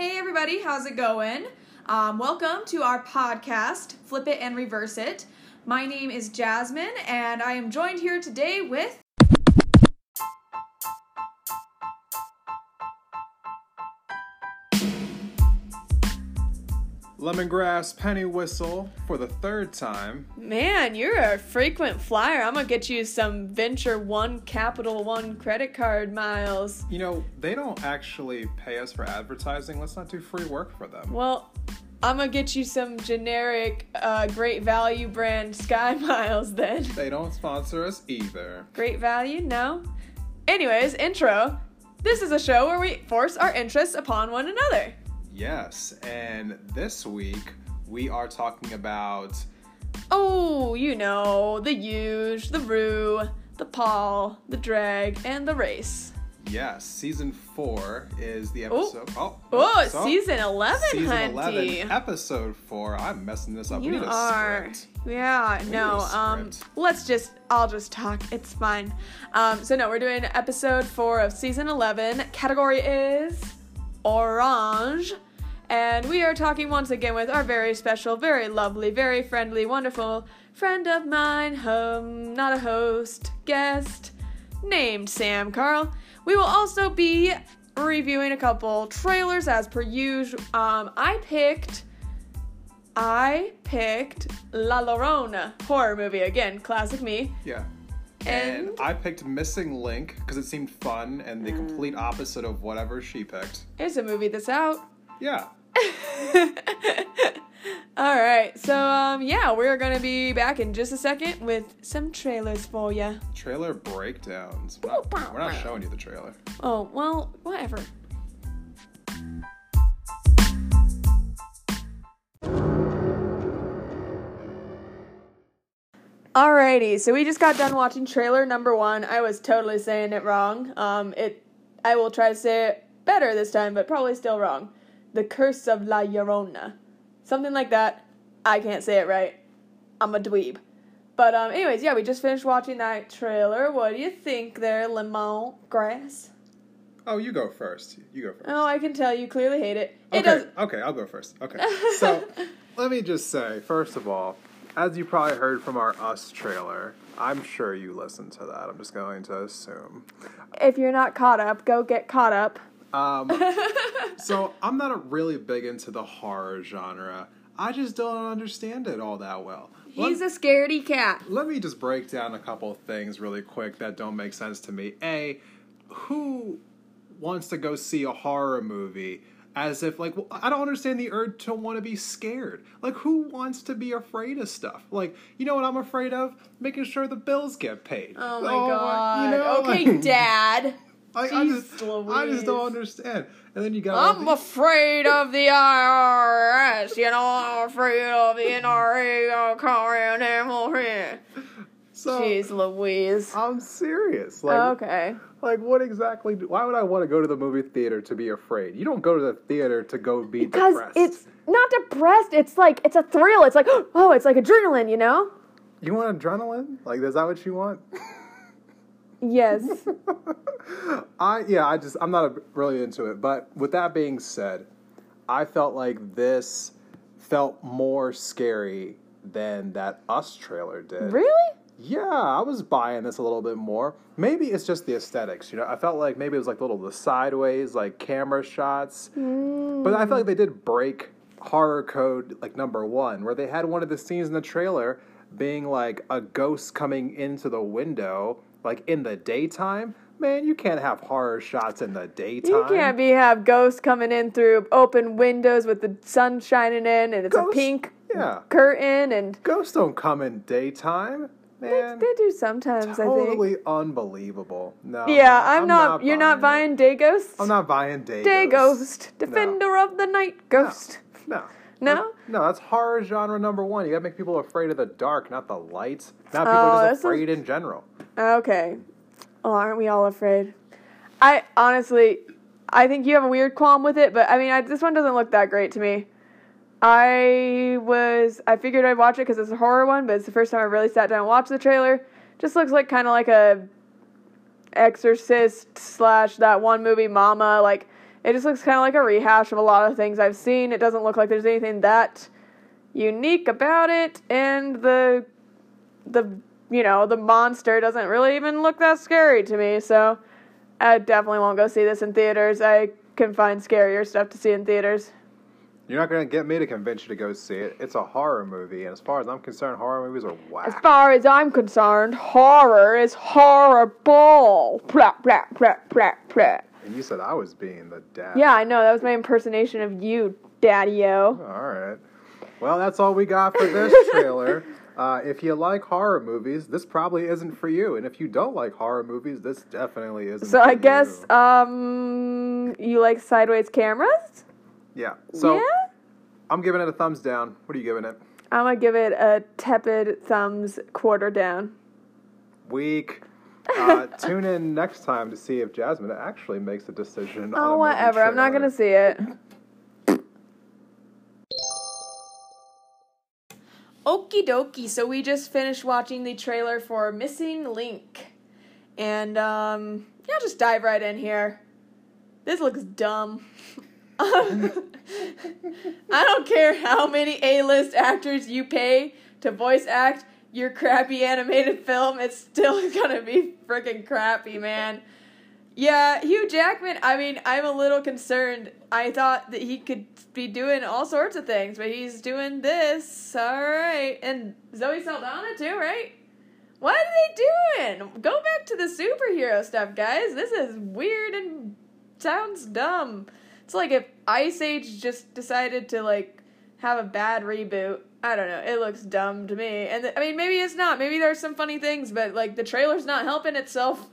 Hey, everybody, how's it going? Um, welcome to our podcast, Flip It and Reverse It. My name is Jasmine, and I am joined here today with. Lemongrass penny whistle for the third time. Man, you're a frequent flyer. I'm gonna get you some Venture One Capital One credit card miles. You know, they don't actually pay us for advertising. Let's not do free work for them. Well, I'm gonna get you some generic, uh, great value brand Sky Miles then. They don't sponsor us either. Great value? No. Anyways, intro. This is a show where we force our interests upon one another. Yes, and this week we are talking about. Oh, you know, the huge, the rue, the paul, the drag, and the race. Yes, season four is the episode. Oh, Oh, so- season 11, Season hunty. 11, episode 4. I'm messing this up. we You need a are. script. Yeah, need no. Um let's just I'll just talk. It's fine. Um so no, we're doing episode 4 of season 11. Category is orange. And we are talking once again with our very special, very lovely, very friendly, wonderful friend of mine, um not a host, guest named Sam Carl. We will also be reviewing a couple trailers as per usual. Um I picked I picked La Llorona horror movie again, classic me. Yeah. And- And I picked Missing Link because it seemed fun and the complete Mm. opposite of whatever she picked. It's a movie that's out. Yeah. All right, so um, yeah, we're gonna be back in just a second with some trailers for you. Trailer breakdowns. We're not, we're not showing you the trailer. Oh well, whatever. Alrighty, so we just got done watching trailer number one. I was totally saying it wrong. Um, it, I will try to say it better this time, but probably still wrong. The Curse of La Llorona, something like that. I can't say it right. I'm a dweeb. But um, anyways, yeah, we just finished watching that trailer. What do you think there, Lemon Grass? Oh, you go first. You go first. Oh, I can tell you clearly hate it. It okay, does. okay, I'll go first. Okay. So, let me just say, first of all, as you probably heard from our Us trailer, I'm sure you listened to that. I'm just going to assume. If you're not caught up, go get caught up. Um, so, I'm not a really big into the horror genre. I just don't understand it all that well. He's Let- a scaredy cat. let me just break down a couple of things really quick that don't make sense to me. A, who wants to go see a horror movie as if like well, I don't understand the urge to want to be scared. Like who wants to be afraid of stuff? Like you know what I'm afraid of? Making sure the bills get paid. Oh my god. you know, okay, like- Dad. I, I just I just don't understand. And then you got I'm afraid of the IRS. You know, I'm afraid of the NRA calling him over here. so Jeez Louise. I'm serious. Like Okay. Like, what exactly? Do, why would I want to go to the movie theater to be afraid? You don't go to the theater to go be because depressed. it's not depressed it's like it's a thrill it's like oh it's like adrenaline you know You want adrenaline? Like, is that what you want? yes I yeah, I just I'm not really into it. But with that being said, I felt like this felt more scary than that Us trailer did. really Yeah, I was buying this a little bit more. Maybe it's just the aesthetics, you know. I felt like maybe it was like little the sideways, like camera shots. Mm. But I felt like they did break horror code like number one, where they had one of the scenes in the trailer being like a ghost coming into the window, like in the daytime. Man, you can't have horror shots in the daytime. You can't be have ghosts coming in through open windows with the sun shining in, and it's Ghosts- a pink Yeah, curtain, and ghosts don't come in daytime. Man, they do sometimes. I think. totally unbelievable. No, Yeah, I'm, not, You're not buying day ghosts. I'm not buying day, day ghosts. ghost, defender of the night ghost. No. No? No, that's horror genre number one. You gotta make people afraid of the dark, not the lights. Not oh, people Oh, just is- afraid in general. Okay. Oh, aren't we all afraid? I honestly, I think you have a weird qualm with it, but I mean, I, this one doesn't look that great to me. I was, I figured I'd watch it because it's a horror one, but it's the first time I really sat down and watched the trailer. Just looks like kind of like a Exorcist slash that one movie Mama. Like It just looks kind of like a rehash of a lot of things I've seen. It doesn't look like there's anything that unique about it, and the the you know the monster doesn't really even look that scary to me. So I definitely won't go see this in theaters. I can find scarier stuff to see in theaters. You're not going to get me to convince you to go see it. It's a horror movie, and as far as I'm concerned, horror movies are whack. As far as I'm concerned, horror is horrible. Blah, blah, blah, blah, blah. and you said I was being the dad. Yeah, I know. That was my impersonation of you, Daddy-O. All right. Well, that's all we got for this trailer. Uh, if you like horror movies, this probably isn't for you. And if you don't like horror movies, this definitely isn't So I guess, you. um, you like sideways cameras? yeah. So yeah? I'm giving it a thumbs down. What are you giving it? I'm gonna give it a tepid thumbs quarter down. Weak. Uh, tune in next time to see if Jasmine actually makes a decision. Oh, whatever. I'm not gonna see it. Okie dokie. So we just finished watching the trailer for Missing Link. And, um, yeah, just dive right in here. This looks dumb. I don't care how many A list actors you pay to voice act your crappy animated film, it's still gonna be freaking crappy, man. Yeah, Hugh Jackman, I mean, I'm a little concerned. I thought that he could be doing all sorts of things, but he's doing this. Alright. And Zoe Saldana, too, right? What are they doing? Go back to the superhero stuff, guys. This is weird and sounds dumb. It's like if Ice Age just decided to, like, have a bad reboot. I don't know. It looks dumb to me. And th- I mean, maybe it's not. Maybe there's some funny things, but, like, the trailer's not helping itself.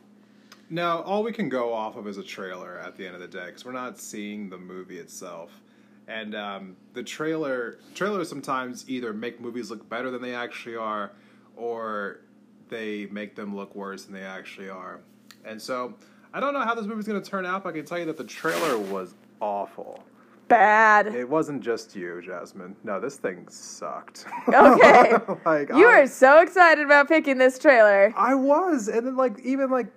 No, all we can go off of is a trailer at the end of the day because we're not seeing the movie itself. And um, the trailer trailers sometimes either make movies look better than they actually are, or they make them look worse than they actually are. And so I don't know how this movie's going to turn out, but I can tell you that the trailer was awful. Bad. It wasn't just you, Jasmine. No, this thing sucked. Okay. like You I, are so excited about picking this trailer. I was, and then like even like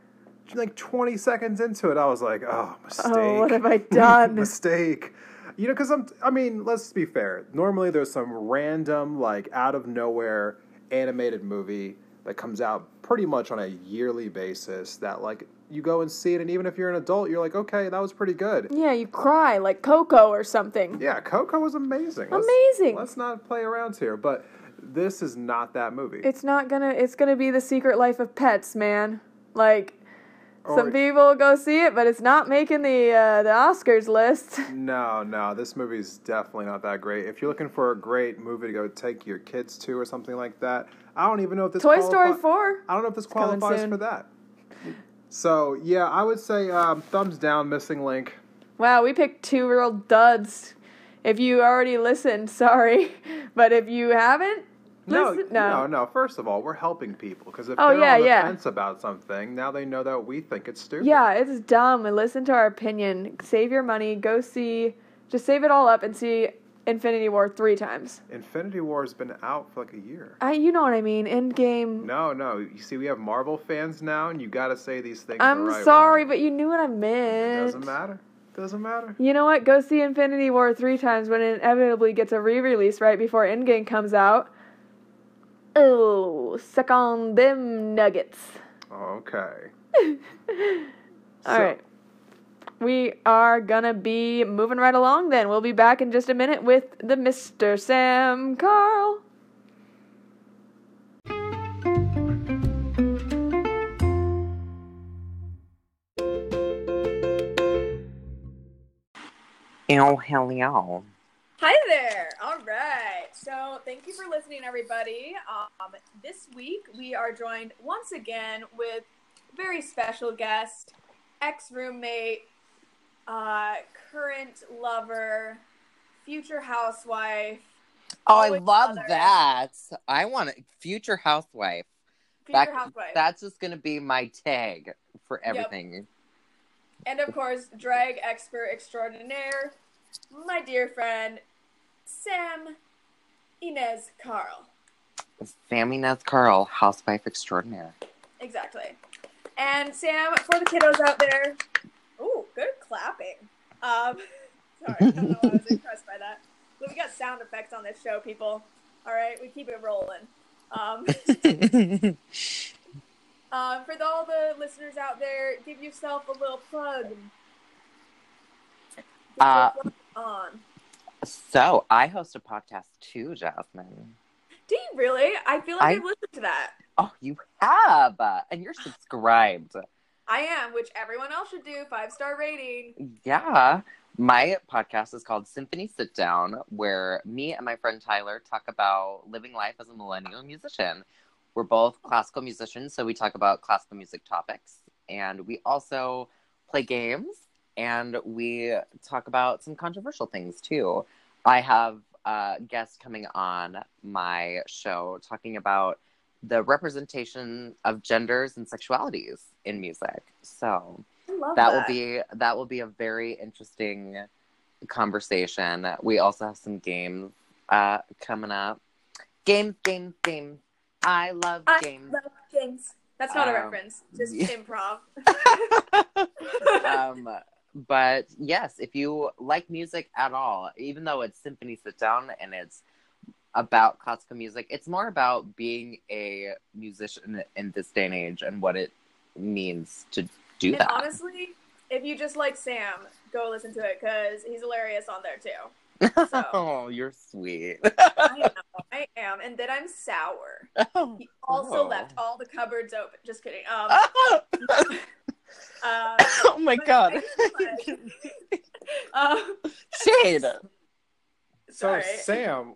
like 20 seconds into it, I was like, oh, mistake. Oh, what have I done? mistake. You know, because I'm. I mean, let's be fair. Normally, there's some random, like, out of nowhere animated movie that comes out pretty much on a yearly basis. That like you go and see it, and even if you're an adult, you're like, okay, that was pretty good. Yeah, you cry like Coco or something. Yeah, Coco was amazing. Let's- Amazing. Let's not play around here, but this is not that movie. It's not gonna. It's gonna be the Secret Life of Pets, man. Like some people go see it, but it's not making the uh, the Oscars list. No, no, this movie's definitely not that great. If you're looking for a great movie to go take your kids to or something like that, I don't even know if this Toy Story Four. I don't know if this qualifies for that. So yeah, I would say um, thumbs down. Missing Link. Wow, we picked two real duds. If you already listened, sorry, but if you haven't, No, listen, no, no. First of all, we're helping people because if Oh, they're yeah, on the yeah. fence about something, now they know that we think it's stupid. Yeah, it's dumb. And listen to our opinion. Save your money. Go see. Just save it all up and see Infinity War three times. Infinity War has been out for like a year. I, you know what I mean. Endgame. No, no. You see, we have Marvel fans now, and you got to say these things. I'm the right sorry, way. but you knew what I meant. It doesn't matter. Doesn't matter. You know what? Go see Infinity War three times when it inevitably gets a re-release right before Endgame comes out. Oh, suck on them nuggets. Oh, okay. All So- right. We are gonna be moving right along then. We'll be back in just a minute with the Mr. Sam Carl. Oh, hello. Hi there. So, thank you for listening, everybody. Um, this week we are joined once again with very special guest, ex roommate, uh, current lover, future housewife. Oh, I love mother. that. I want a future housewife. Future That- housewife. That's just going to be my tag for everything. and of course, drag expert extraordinaire, my dear friend, Sam Inez Carl. Sammy Nez Carl, housewife extraordinaire. Exactly. And Sam, for the kiddos out there, ooh, good clapping. Um, sorry, I don't know why I was impressed by that. But we got sound effects on this show, people. All right, we keep it rolling. Um, uh, for the, all the listeners out there, give yourself a little plug. Get Uh, plug on. So I host a podcast too, Jasmine. Do you really? I feel like I- I've listened to that. Oh, you have, and you're subscribed. I am, which everyone else should do. Five star rating. Yeah. My podcast is called Symphony Sit Down, where me and my friend Tyler talk about living life as a millennial musician. We're both classical musicians, so we talk about classical music topics. And we also play games and we talk about some controversial things too. I have a guest coming on my show talking about the representation of genders and sexualities in music. So that that. will be that will be a very interesting conversation. We also have some games uh, coming up. Games, games, games. I love I games. love games. That's not a Um, reference. Just yeah. improv. um, but yes, if you like music at all, even though it's Symphony Sit Down and it's about classical music, it's more about being a musician in this day and age and what it means to do and that. honestly, if you just like Sam, go listen to it because he's hilarious on there too. so- oh, you're sweet. I am. I am. And then I'm sour. He also Oh. left all the cupboards open. Just kidding. Um, oh uh, my god. I- um, Shade. So sorry. Sam,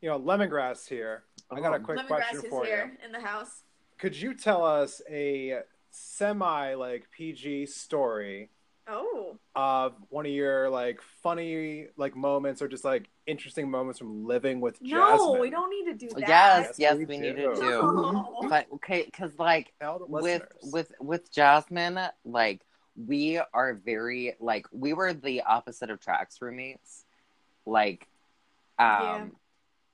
you know lemongrass here. I got a Oh. quick Lemongrass question is for here you. in the house. Could you tell us a semi like PG story Oh. of one of your like funny like moments or just like interesting moments from living with Jasmine. No, we don't need to do that. Yes, Yes, yes, we we, need to do. No. But okay, because like with with with Jasmine, like we are very like we were the opposite of tracks roommates, like um,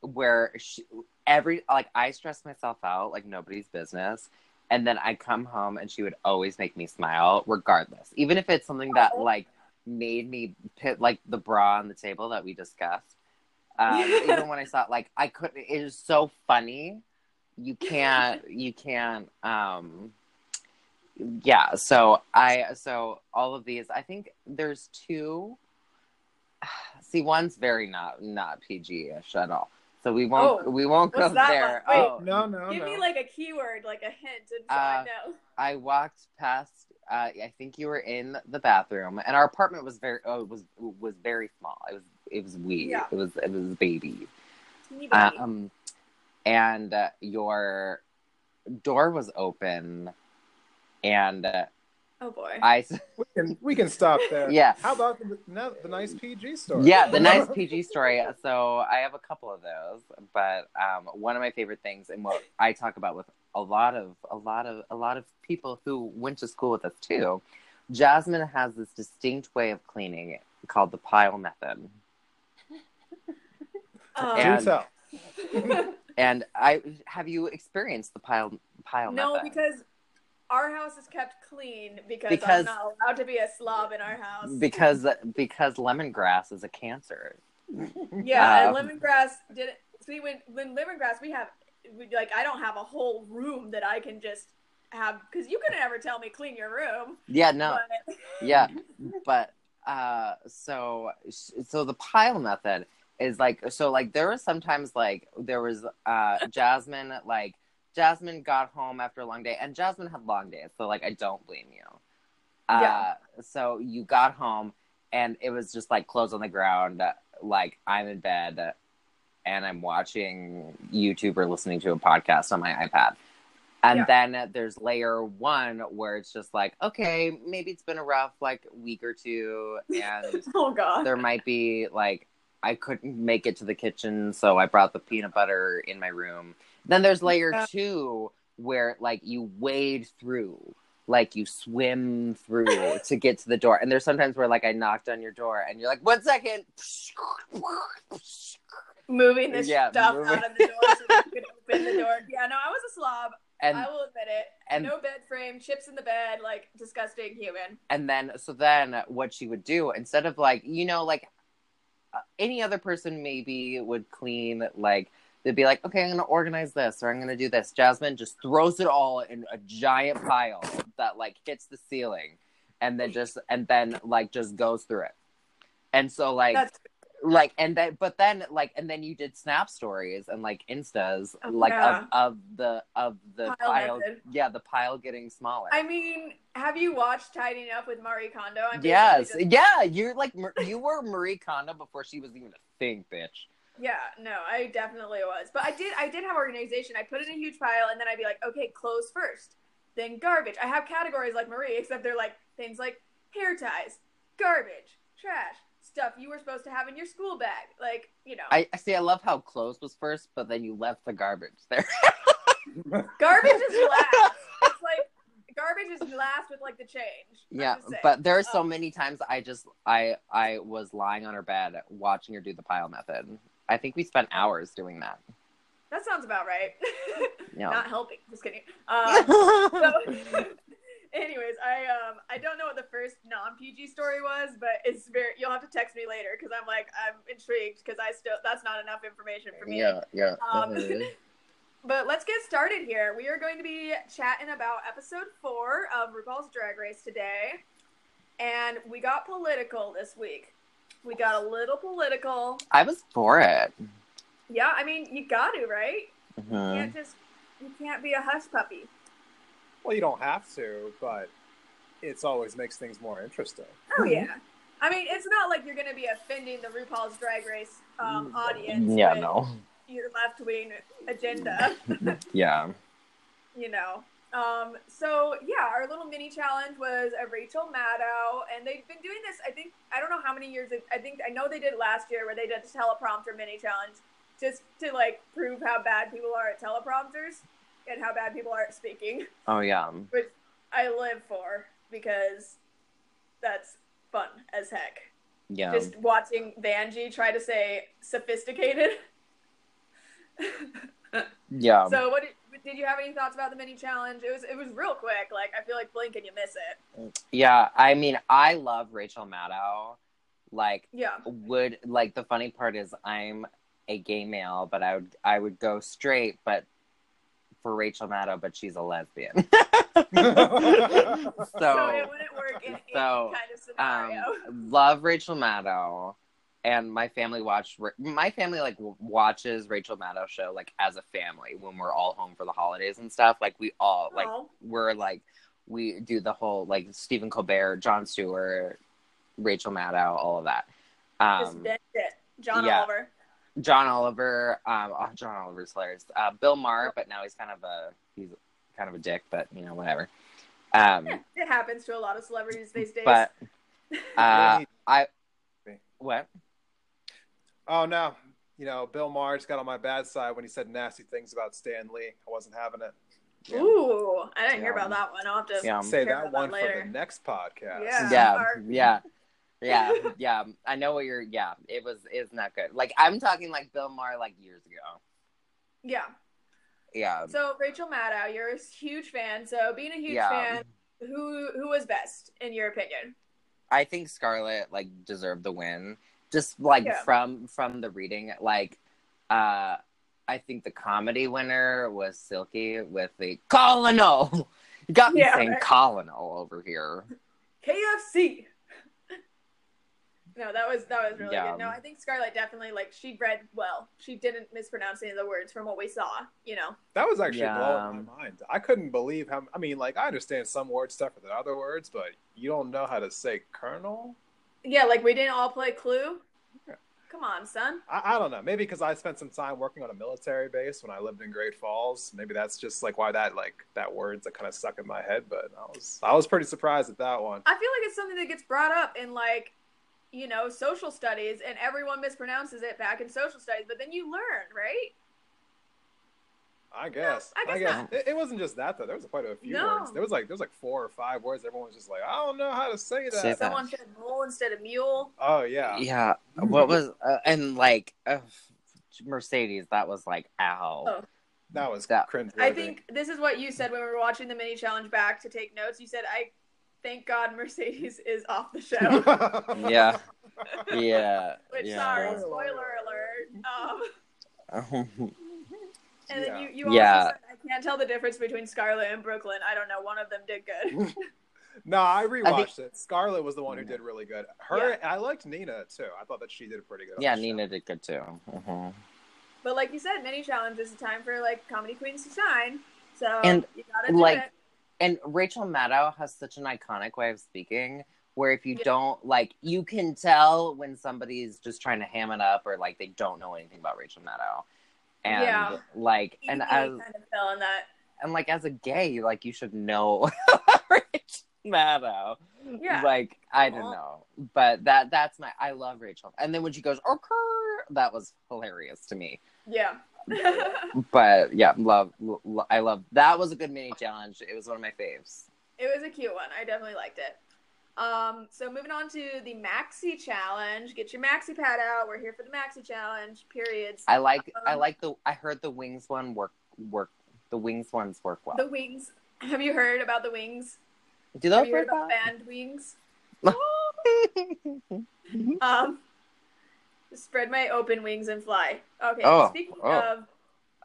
where she, every like I stress myself out like nobody's business. And then I'd come home and she would always make me smile, regardless. Even if it's something that Oh. like made me pit like the bra on the table that we discussed. Um, even when I saw like I couldn't it is so funny. You can't you can't um yeah, so I so all of these I think there's two see one's very not not PG ish at all. So we won't Oh, we won't go there. Wait. Oh no, no, Give no. me like a keyword, like a hint, and so Uh, I know. I walked past. Uh, I think you were in the bathroom, and our apartment was very. Oh, it was was very small. It was it was wee. Yeah. It was it was baby. Teeny baby. Um, and uh, your door was open, and uh, oh boy. I we can we can stop there. Yeah. How about the, no, the nice PG story? yeah the nice PG story. So I have a couple of those, but um, one of my favorite things, and what I talk about with a lot of a lot of a lot of people who went to school with us too. Jasmine has this distinct way of cleaning called the pile method. Um, Do And- tell. And I have you experienced the pile pile method? no, method? because our house is kept clean because, Because- I'm not allowed to be a slob in our house. because because lemongrass is a cancer. yeah, Um, and lemongrass did it. See, when when lemongrass, we have we, like I don't have a whole room that I can just have because you couldn't ever tell me clean your room. Yeah, no, But, yeah, but uh, so so the pile method is like so like there was sometimes like there was uh Jasmine like Jasmine got home after a long day and Jasmine had long days so like I don't blame you. Uh, Yeah. So you got home and it was just like clothes on the ground like I'm in bed and I'm watching YouTube or listening to a podcast on my iPad. And Yeah. then there's layer one where it's just like, okay, maybe it's been a rough like week or two, and oh god. there might be like I couldn't make it to the kitchen, so I brought the peanut butter in my room. Then there's layer Yeah. two where like you wade through, like you swim through to get to the door. And there's sometimes where like I knocked on your door and you're like, one second. moving this Yeah, stuff moving. out of the door so that you could open the door. Yeah, no, I was a slob. and I will admit it. and- no bed frame, chips in the bed, like disgusting human. and then so then what she would do instead of like you know like uh, any other person maybe would clean like they'd be like okay i'm gonna organize this or i'm gonna do this jasmine just throws it all in a giant pile that like hits the ceiling and then just and then like just goes through it and so like That's like and then but then like and then you did snap stories and like instas Oh, like yeah. of, of the of the Pile pile, yeah the pile getting smaller I mean, have you watched Tidying Up with Marie Kondo? I'm Yes, just- yeah, you're like you were Marie Kondo before she was even a thing, bitch. Yeah, no, I definitely was. But I did I did have organization. I put it in a huge pile and then I'd be like, okay, clothes first. Then garbage. I have categories like Marie, except they're like things like hair ties, garbage, trash, stuff you were supposed to have in your school bag. Like, you know. I I see. I love how clothes was first, but then you left the garbage there. Garbage is last. it's like garbage is last with like the change. Yeah, but there are so Oh. many times I just I I was lying on her bed watching her do the pile method. I think we spent hours doing that. that sounds about right. Not helping. Just kidding. Um, so, anyways, I um I don't know what the first non PG story was, but it's very. You'll have to text me later because I'm like I'm intrigued because I still that's not enough information for me. yeah, yeah. Um, But let's get started here. We are going to be chatting about episode four of RuPaul's Drag Race today. And we got political this week. We got a little political. I was for it. Yeah, I mean, you got to, right? You Mhm. can't just, you can't be a hush puppy. Well, you don't have to, but it's always makes things more interesting. Oh, yeah. I mean, it's not like you're going to be offending the RuPaul's Drag Race um, audience Yeah, with no. your left wing agenda. Yeah. you know. Um, so yeah, our little mini challenge was a Rachel Maddow, and they've been doing this. I think I don't know how many years. I think I know they did it last year, where they did a teleprompter mini challenge, just to like prove how bad people are at teleprompters and how bad people are at speaking, Oh yeah. which I live for because that's fun as heck. Yeah. Just watching Vanjie try to say sophisticated. yeah. So what did, you have any thoughts about the mini challenge? It was it was real quick. Like I feel like blink and you miss it. Yeah, I mean, I love Rachel Maddow. Like, Yeah. would like the funny part is I'm a gay male, but I would I would go straight, but for Rachel Maddow, but she's a lesbian. So, so, it wouldn't work in so, any kind of scenario. um, love Rachel Maddow, and my family watched. My family like watches Rachel Maddow show like as a family when we're all home for the holidays and stuff. Like we all like Oh, we're like we do the whole like Stephen Colbert, Jon Stewart, Rachel Maddow, all of that. Um. John yeah. Oliver. John Oliver, um, oh, John Oliver's hilarious. Uh, Bill Maher, but now he's kind of a he's kind of a dick, but you know whatever. Um, Yeah, it happens to a lot of celebrities these days. but uh, I what? Oh no, you know, Bill Maher just got on my bad side when he said nasty things about Stan Lee. I wasn't having it. Yeah. Ooh, I didn't hear about that one. I'll have to Yeah. Say that one that for the next podcast. Yeah. yeah, yeah, yeah, yeah. I know what you're. Yeah, it was. It's not good. Like I'm talking like Bill Maher like years ago. Yeah. Yeah, So Rachel Maddow, you're a huge fan. So being a huge Yeah. fan, who who was best in your opinion? I think Scarlet like deserved the win. Just like Yeah. from from the reading, like uh I think the comedy winner was Silky with the Colonel. You got me Yeah, saying right. Colonel over here. KFC. No, that was that was really Yeah. good. No, I think Scarlet definitely like she read well. She didn't mispronounce any of the words from what we saw. You know. That was actually Yeah. blowing my mind. I couldn't believe how. I mean, like I understand some words tougher than other words, but you don't know how to say Colonel. Yeah, like we didn't all play Clue. Come on, son. I, I don't know. Maybe because I spent some time working on a military base when I lived in Great Falls. Maybe that's just like why that like that words that kind of stuck in my head. But I was I was pretty surprised at that one. I feel like it's something that gets brought up in like, you know, social studies, and everyone mispronounces it back in social studies. But then you learn, right? I guess. I guess I guess not. it, it wasn't just that though. There was quite a few No. words. There was like there was like four or five words. Everyone was just like, I don't know how to say that. Say that. Someone said mole instead of mule. Oh yeah. Yeah. What was uh, and like uh, Mercedes? That was like ow. Oh. That was That- cringe. I think this is what you said when we were watching the mini challenge back to take notes. You said, "I thank God Mercedes is off the show." Yeah. Yeah. Which yeah. sorry, spoiler alert. Um, and Yeah. then you, you also Yeah. said I can't tell the difference between Scarlet and Brooke Lynn. I don't know. One of them did good. no, I rewatched think- it. Scarlet was the one who did really good. Her, I liked Nina too. I thought that she did pretty good. yeah, the show. Nina did good too. Mhm. but like you said, mini challenge is a time for like comedy queens to shine. So And, you gotta do like, it. And Rachel Maddow has such an iconic way of speaking where if you Yeah. don't like you can tell when somebody's just trying to ham it up or like they don't know anything about Rachel Maddow. And Yeah. like and Easy as kind of and like as a gay, like you should know Rachel Maddow. Yeah. Like I don't know. But that that's my I love Rachel. And then when she goes, okay, that was hilarious to me. Yeah. But yeah, love, lo- I love that was a good mini challenge. It was one of my faves. It was a cute one. I definitely liked it. Um, so moving on to the maxi challenge. Get your maxi pad out. We're here for the maxi challenge. Periods. I like I Um, like the I heard the wings one work work the wings ones work well. the wings. Have you heard about the wings? Do Have those you heard about band wings? Um, spread my open wings and fly. Okay. Oh, speaking oh. of,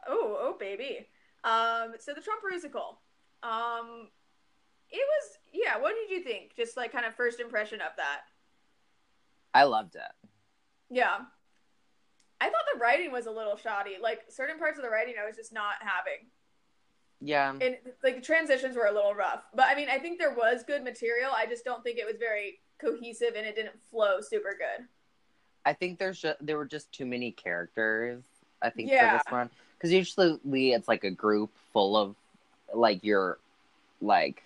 oh, oh, baby. Um, so the Trump musical. Um, it was yeah. What did you think? Just like kind of first impression of that. I loved it. Yeah. I thought the writing was a little shoddy. Like certain parts of the writing, I was just not having. Yeah. And like the transitions were a little rough. But I mean, I think there was good material. I just don't think it was very cohesive and it didn't flow super good. I think there's just, there were just too many characters. I think Yeah. for this one because usually it's like a group full of like your like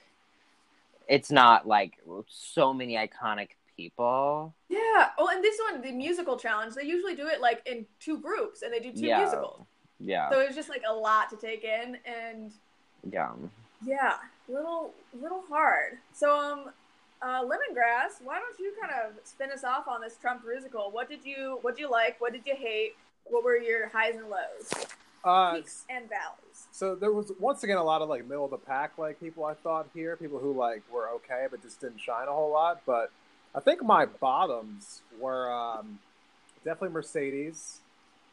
it's not like so many iconic people. Yeah. Oh, and this one, the musical challenge, they usually do it like in two groups and they do two yeah. musicals. Yeah. So it was just like a lot to take in and yeah. yeah, little little hard. So um uh, lemongrass, why don't you kind of spin us off on this Trump musical? What did you what did you like? What did you hate? What were your highs and lows, Uh, peaks and valleys? so there was once again a lot of like middle of the pack like people I thought here, people who like were okay but just didn't shine a whole lot. But I think my bottoms were um, definitely Mercedes,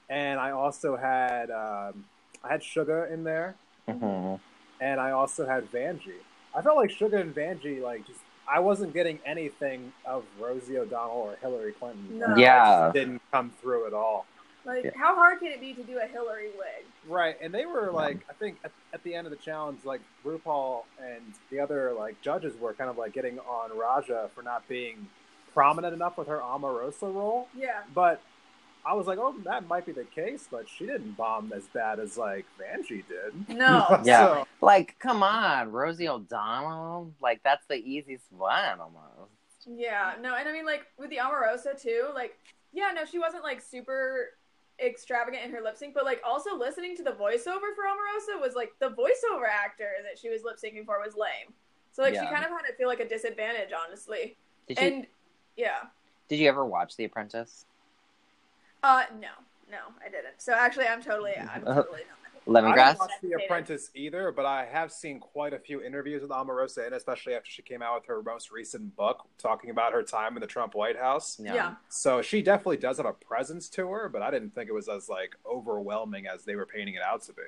and I also had um, I had Shuga in there, Mhm. and I also had Vanjie. I felt like Shuga and Vanjie like just I wasn't getting anything of Rosie O'Donnell or Hillary Clinton. No. Yeah. It didn't come through at all. Like, Yeah. how hard can it be to do a Hillary wig? Right, and they were like, I think at, at the end of the challenge, like RuPaul and the other like judges were kind of like getting on Ra'Jah for not being prominent enough with her Omarosa role. Yeah. But I was like, oh, that might be the case, but she didn't bomb as bad as like Vanjie did. No. Yeah. So, Like, come on, Rosie O'Donnell. Like, that's the easiest one almost. Yeah, no, and I mean like with the Omarosa too, like yeah, no, she wasn't like super extravagant in her lip sync, but like also listening to the voiceover for Omarosa was like the voiceover actor that she was lip syncing for was lame. So like she kind of had to feel like a disadvantage, honestly. Did you And yeah, Did you ever watch The Apprentice? uh, no, no, I didn't. So actually, I'm totally, I'm totally not. I Lemongrass? didn't watch The Apprentice either, but I have seen quite a few interviews with Omarosa, and especially after she came out with her most recent book talking about her time in the Trump White House. Yeah. So she definitely does have a presence to her, but I didn't think it was as like overwhelming as they were painting it out to be.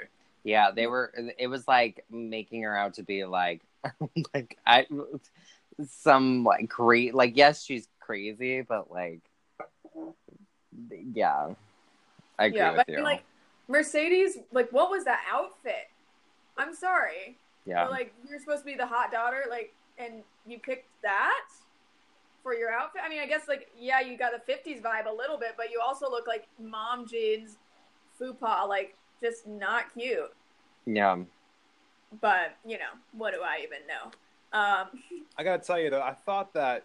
Yeah, they were. It was like making her out to be like, like I, some like great. Like, yes, she's crazy, but like, yeah, I agree yeah, with but I you. mean, like Mercedes, like what was that outfit? I'm sorry. yeah, Or, like you're supposed to be the hot daughter, like, and you picked that for your outfit. I mean, I guess like yeah, you got the '50s vibe a little bit, but you also look like mom jeans, fupa, like just not cute. yeah, But you know, what do I even know? Um, I gotta tell you though, I thought that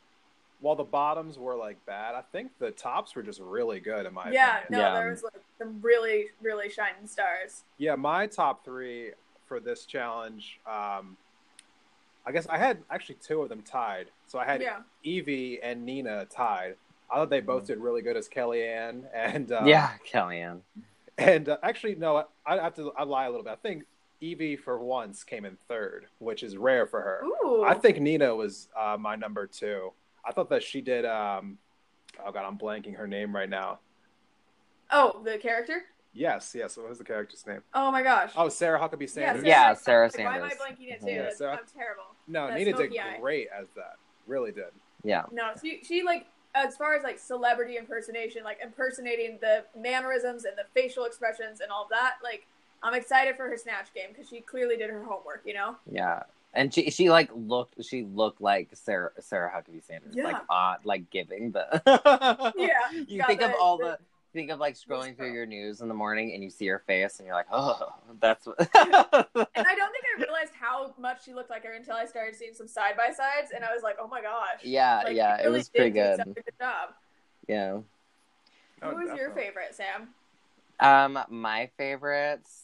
while the bottoms were like bad, I think the tops were just really good in my yeah, opinion. no, Yeah. there was like some really, really shining stars. Yeah, my top three for this challenge, um, I guess I had actually two of them tied. So I had Yeah, Yvie and Nina tied. I thought they both did really good as Kellyanne and uh, yeah, Kellyanne. And uh, actually, no, I, I have to I lie a little bit. I think Yvie for once came in third, which is rare for her. Ooh. I think Nina was uh, my number two. I thought that she did. Um, oh god, I'm blanking her name right now. Oh, the character? Yes, yes. What was the character's name? Oh my gosh. Oh, Sarah Huckabee Sanders. Yeah, Sarah Like, Why am I blanking it too? That's- Sarah- I'm terrible. No, That Nina did eye. great as that. Really did. Yeah. No, she she like as far as like celebrity impersonation, like impersonating the mannerisms and the facial expressions and all that, like I'm excited for her snatch game because she clearly did her homework, you know? Yeah. And she she like looked she looked like Sarah Sarah Huckabee Sanders Yeah. like on like giving the Yeah. you got think of all the- the think of like scrolling through your news in the morning and you see her face and you're like oh that's what And I don't think I realized how much she looked like her until I started seeing some side by sides, and I was like, oh my gosh. yeah Like, yeah she it really was pretty good good job. yeah Oh, Who was your favorite, Sam? Um, my favorites,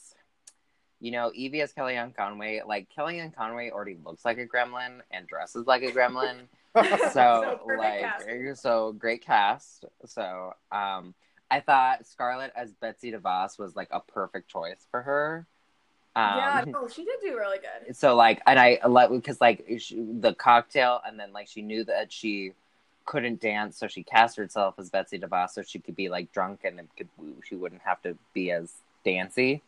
you know, Yvie as Kellyanne Conway. Like Kellyanne Conway already looks like a gremlin and dresses like a gremlin. so, So like, casting. so great cast. So, um, I thought Scarlet as Betsy DeVos was like a perfect choice for her. Um, yeah, no, she did do really good. so like and i let because like she, the cocktail and then like she knew that she couldn't dance so she cast herself as betsy devos so she could be like drunk and it could, she wouldn't have to be as dancy. Very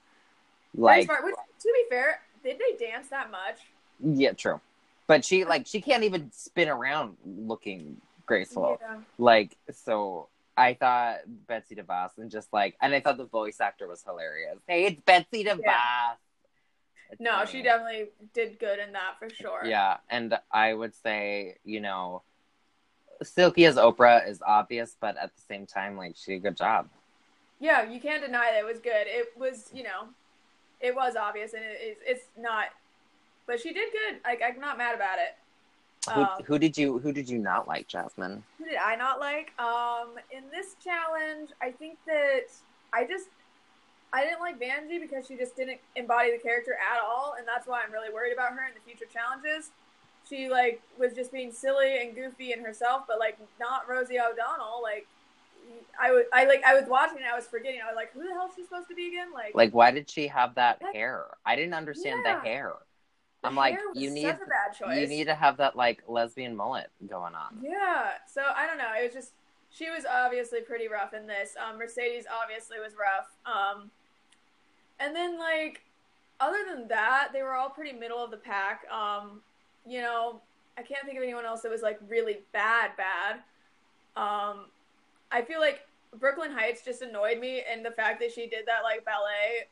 like. Which, to be fair, did they dance that much? yeah true but she like she can't even spin around looking graceful Yeah. like so i thought betsy devos and just like and i thought the voice actor was hilarious hey it's betsy devos It's No, funny. she definitely did good in that for sure. Yeah, and I would say, you know, Silky as Oprah is obvious, but at the same time, like she did a good job. Yeah, you can't deny that it was good. It was, you know, it was obvious, and it is. It's not, but she did good. Like I'm not mad about it. Who, Um, who did you Who did you not like, Jasmine? who did I not like? Um, in this challenge, I think that I just I didn't like Vanjie because she just didn't embody the character at all, and that's why I'm really worried about her in the future challenges. She like was just being silly and goofy in herself, but like not Rosie O'Donnell. Like I was, I like I was watching, and I was forgetting. I was like, who the hell is she supposed to be again? Like, Like, why did she have that hair? I didn't understand Yeah. the hair. the I'm like, hair was you need such a bad choice. you need to have that like lesbian mullet going on. Yeah. So I don't know. It was just she was obviously pretty rough in this. Um, Mercedes obviously was rough. Um, and then like other than that, they were all pretty middle of the pack. Um, you know, I can't think of anyone else that was like really bad, bad. Um, I feel like Brooke Lynn Hytes just annoyed me, and the fact that she did that like ballet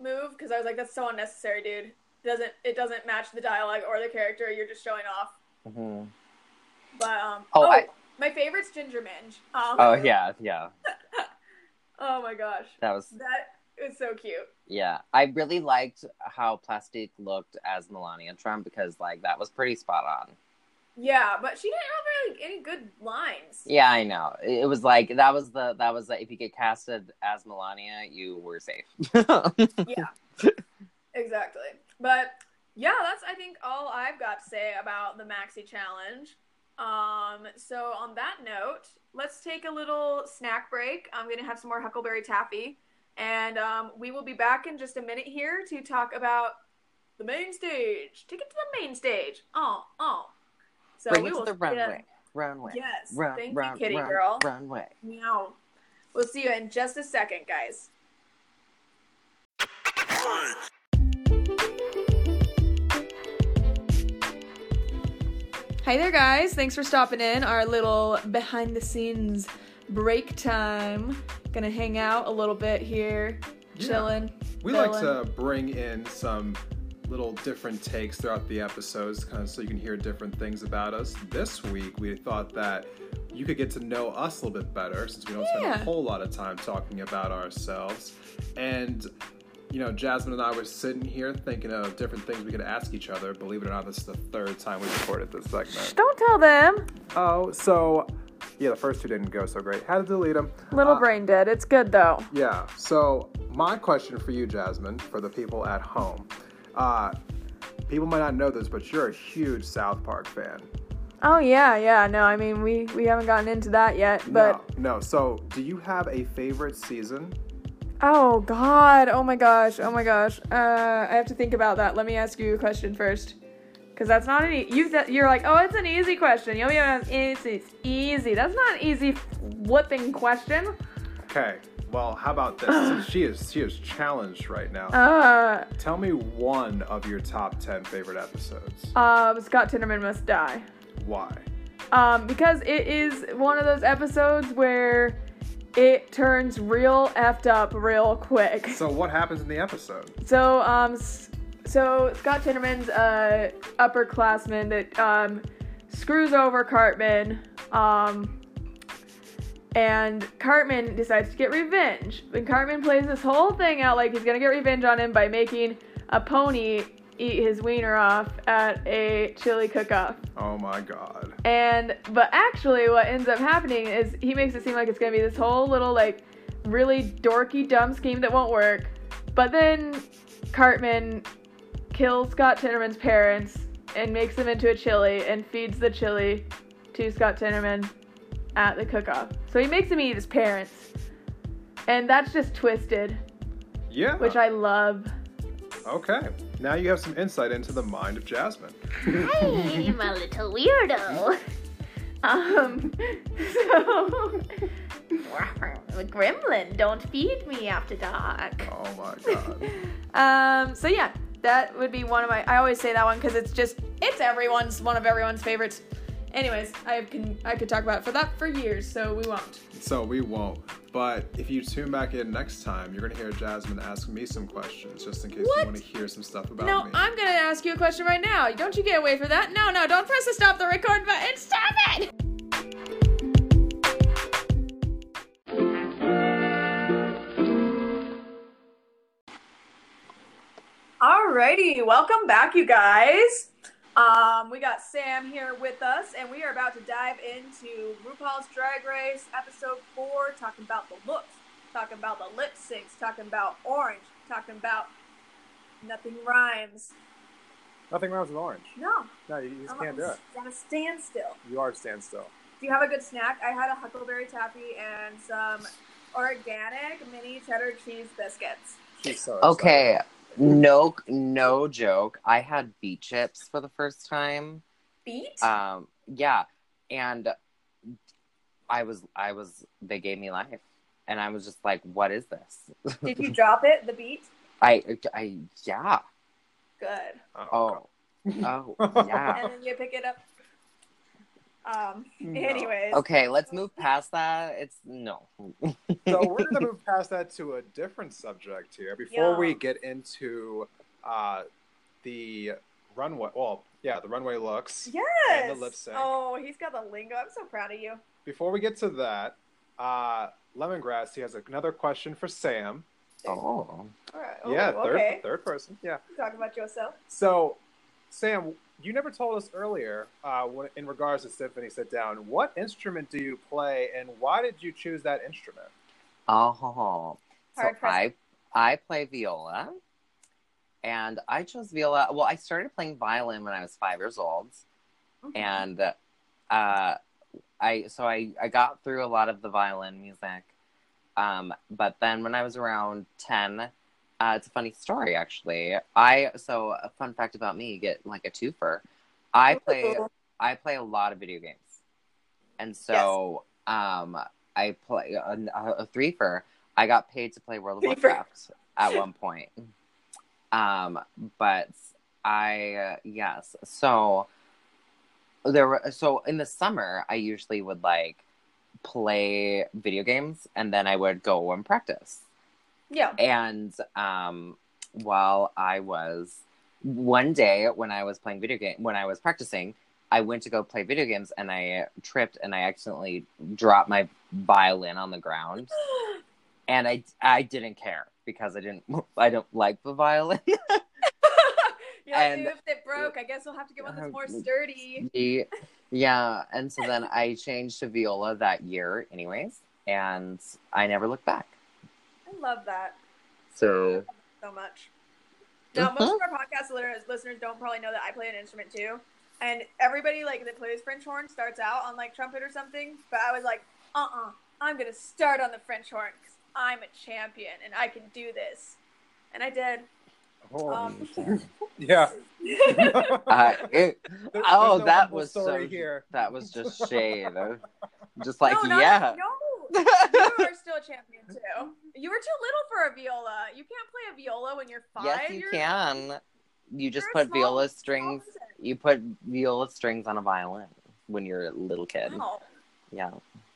move because I was like, that's so unnecessary, dude. It Doesn't it doesn't match the dialogue or the character? You're just showing off. Mhm. But um, Oh, oh, I- my favorite's Ginger Minj. Um, Oh yeah, yeah. oh my gosh, That was that was so cute. yeah. I really liked how Plastique looked as Melania Trump because like that was pretty spot on. Yeah, but she didn't have really any good lines. Yeah, I know. It was like that was the that was the, if you get casted as Melania, you were safe. Yeah, exactly. But yeah, that's I think all I've got to say about the Maxi Challenge. Um, so on that note, let's take a little snack break. I'm gonna have some more Huckleberry Taffy, and um, we will be back in just a minute here to talk about the main stage. Take it to the main stage. Oh, oh. So Bring we it to will the see ya- runway. Runway. Yes. Run, Thank run, you, kitty run, girl. Runway. Meow. We'll see you in just a second, guys. Hey there, guys. Thanks for stopping in. Our little behind the scenes break time. Gonna hang out a little bit here, Yeah. chilling. We like to bring in some little different takes throughout the episodes, kind of so you can hear different things about us. This week, we thought that you could get to know us a little bit better since we don't spend a whole lot of time talking about ourselves. And you know, Jasmine and I were sitting here thinking of different things we could ask each other. Believe it or not, this is the third time we recorded this segment. Don't tell them. Oh, so yeah, the first two didn't go so great. Had to delete them. Little Uh, brain dead. It's good though. Yeah. So my question for you, Jasmine, for the people at home, uh, people might not know this, but you're a huge South Park fan. Oh yeah, yeah. No, I mean we we haven't gotten into that yet, but no, no. So do you have a favorite season? Oh God! Oh my gosh! Oh my gosh! Uh, I have to think about that. Let me ask you a question first, because that's not an e- you. Th- you're like, oh, it's an easy question. You know, it's, it's easy. That's not an easy flipping question. Okay. Well, how about this? Since she is she is challenged right now. Uh, Tell me one of your top ten favorite episodes. um, Scott Tenorman must die. Why? Um, because it is one of those episodes where it turns real effed up real quick. So what happens in the episode? So, um, s- so Scott Tenorman's a upperclassman that um, screws over Cartman, um, and Cartman decides to get revenge. And Cartman plays this whole thing out like he's gonna get revenge on him by making a pony eat his wiener off at a chili cook-off. Oh my god. And but actually, what ends up happening is he makes it seem like it's gonna be this whole little like really dorky dumb scheme that won't work. But then Cartman kills Scott Tenorman's parents and makes them into a chili and feeds the chili to Scott Tenorman at the cook-off. So he makes him eat his parents, and that's just twisted, Yeah. which I love. Okay. Now you have some insight into the mind of Jasmine. Hey, my little weirdo. Um, so Gremlin, don't feed me after dark. Oh my god. Um, so yeah, that would be one of my. I always say that one because it's just it's everyone's one of everyone's favorites. Anyways, I can I could talk about it for that for years, so we won't. So we won't. But if you tune back in next time, you're gonna hear Jasmine ask me some questions, just in case What? you want to hear some stuff about No, me. I'm gonna ask you a question right now. Don't you get away for that? No, no, don't press the stop the record button. Stop it! Alrighty, welcome back, you guys. Um, we got Sam here with us, and we are about to dive into RuPaul's Drag Race episode four, talking about the looks, talking about the lip syncs, talking about Orange, talking about Nothing Rhymes. Nothing rhymes with orange. No, No, you just I'm can't do it. on a standstill. You are a standstill. Do you have a good snack? I had a Huckleberry Taffy and some organic mini cheddar cheese biscuits. She's so Okay, no, no joke. I had beet chips for the first time. Beet? Um, yeah, and I was, I was. They gave me life, and I was just like, "What is this?" Did you drop it, the beet? I, I, yeah. Good. Oh, oh, yeah. And then you pick it up. Um, No. anyways. Okay, let's move past that. It's no. so we're gonna move past that to a different subject here before Yeah. we get into uh, the runway. Well, yeah, the runway looks. Yes. And the lip sync. Oh, he's got the lingo. I'm so proud of you. Before we get to that, uh, Lemongrass, he has another question for Sam. Oh, All right. Oh, yeah, third okay. third person. Yeah. Talk about yourself. So, Sam, you never told us earlier, uh, in regards to Symphony Sit Down, what instrument do you play, and why did you choose that instrument? oh. So Hard press. I, I play viola, and I chose viola. Well, I started playing violin when I was five years old. And uh, I so I I got through a lot of the violin music, um, but then when I was around ten, uh, it's a funny story actually. I so a fun fact about me, you get like a twofer. I play I play a lot of video games, and so um, I play a, a threefer. I got paid to play World of. Warcraft at one point. Um, but I uh, yes, so there were so in the summer I usually would like play video games and then I would go and practice. Yeah. And um, while I was one day when I was playing video game when I was practicing, I went to go play video games and I tripped and I accidentally dropped my violin on the ground and I I didn't care because I didn't I don't like the violin. yeah, And- if it broke, I guess we'll have to get one that's more sturdy. Yeah, and so then I changed to viola that year, anyways, and I never looked back. I love that So so much. Now, most Uh-huh. of our podcast listeners, listeners don't probably know that I play an instrument too. And everybody like that plays French horn starts out on like trumpet or something. But I was like, uh uh-uh, uh, i am gonna start on the French horn. Because I'm a champion and I can do this. And I did. Oh, Um, yeah. Uh, it, There- oh, no that was so. here. That was just shade. just like no, not- yeah. No, you are still a champion too. You were too little for a viola. You can't play a viola when you're five. Yes, you You're- can. You just put small- viola strings. person. You put viola strings on a violin when you're a little kid. Oh, Yeah.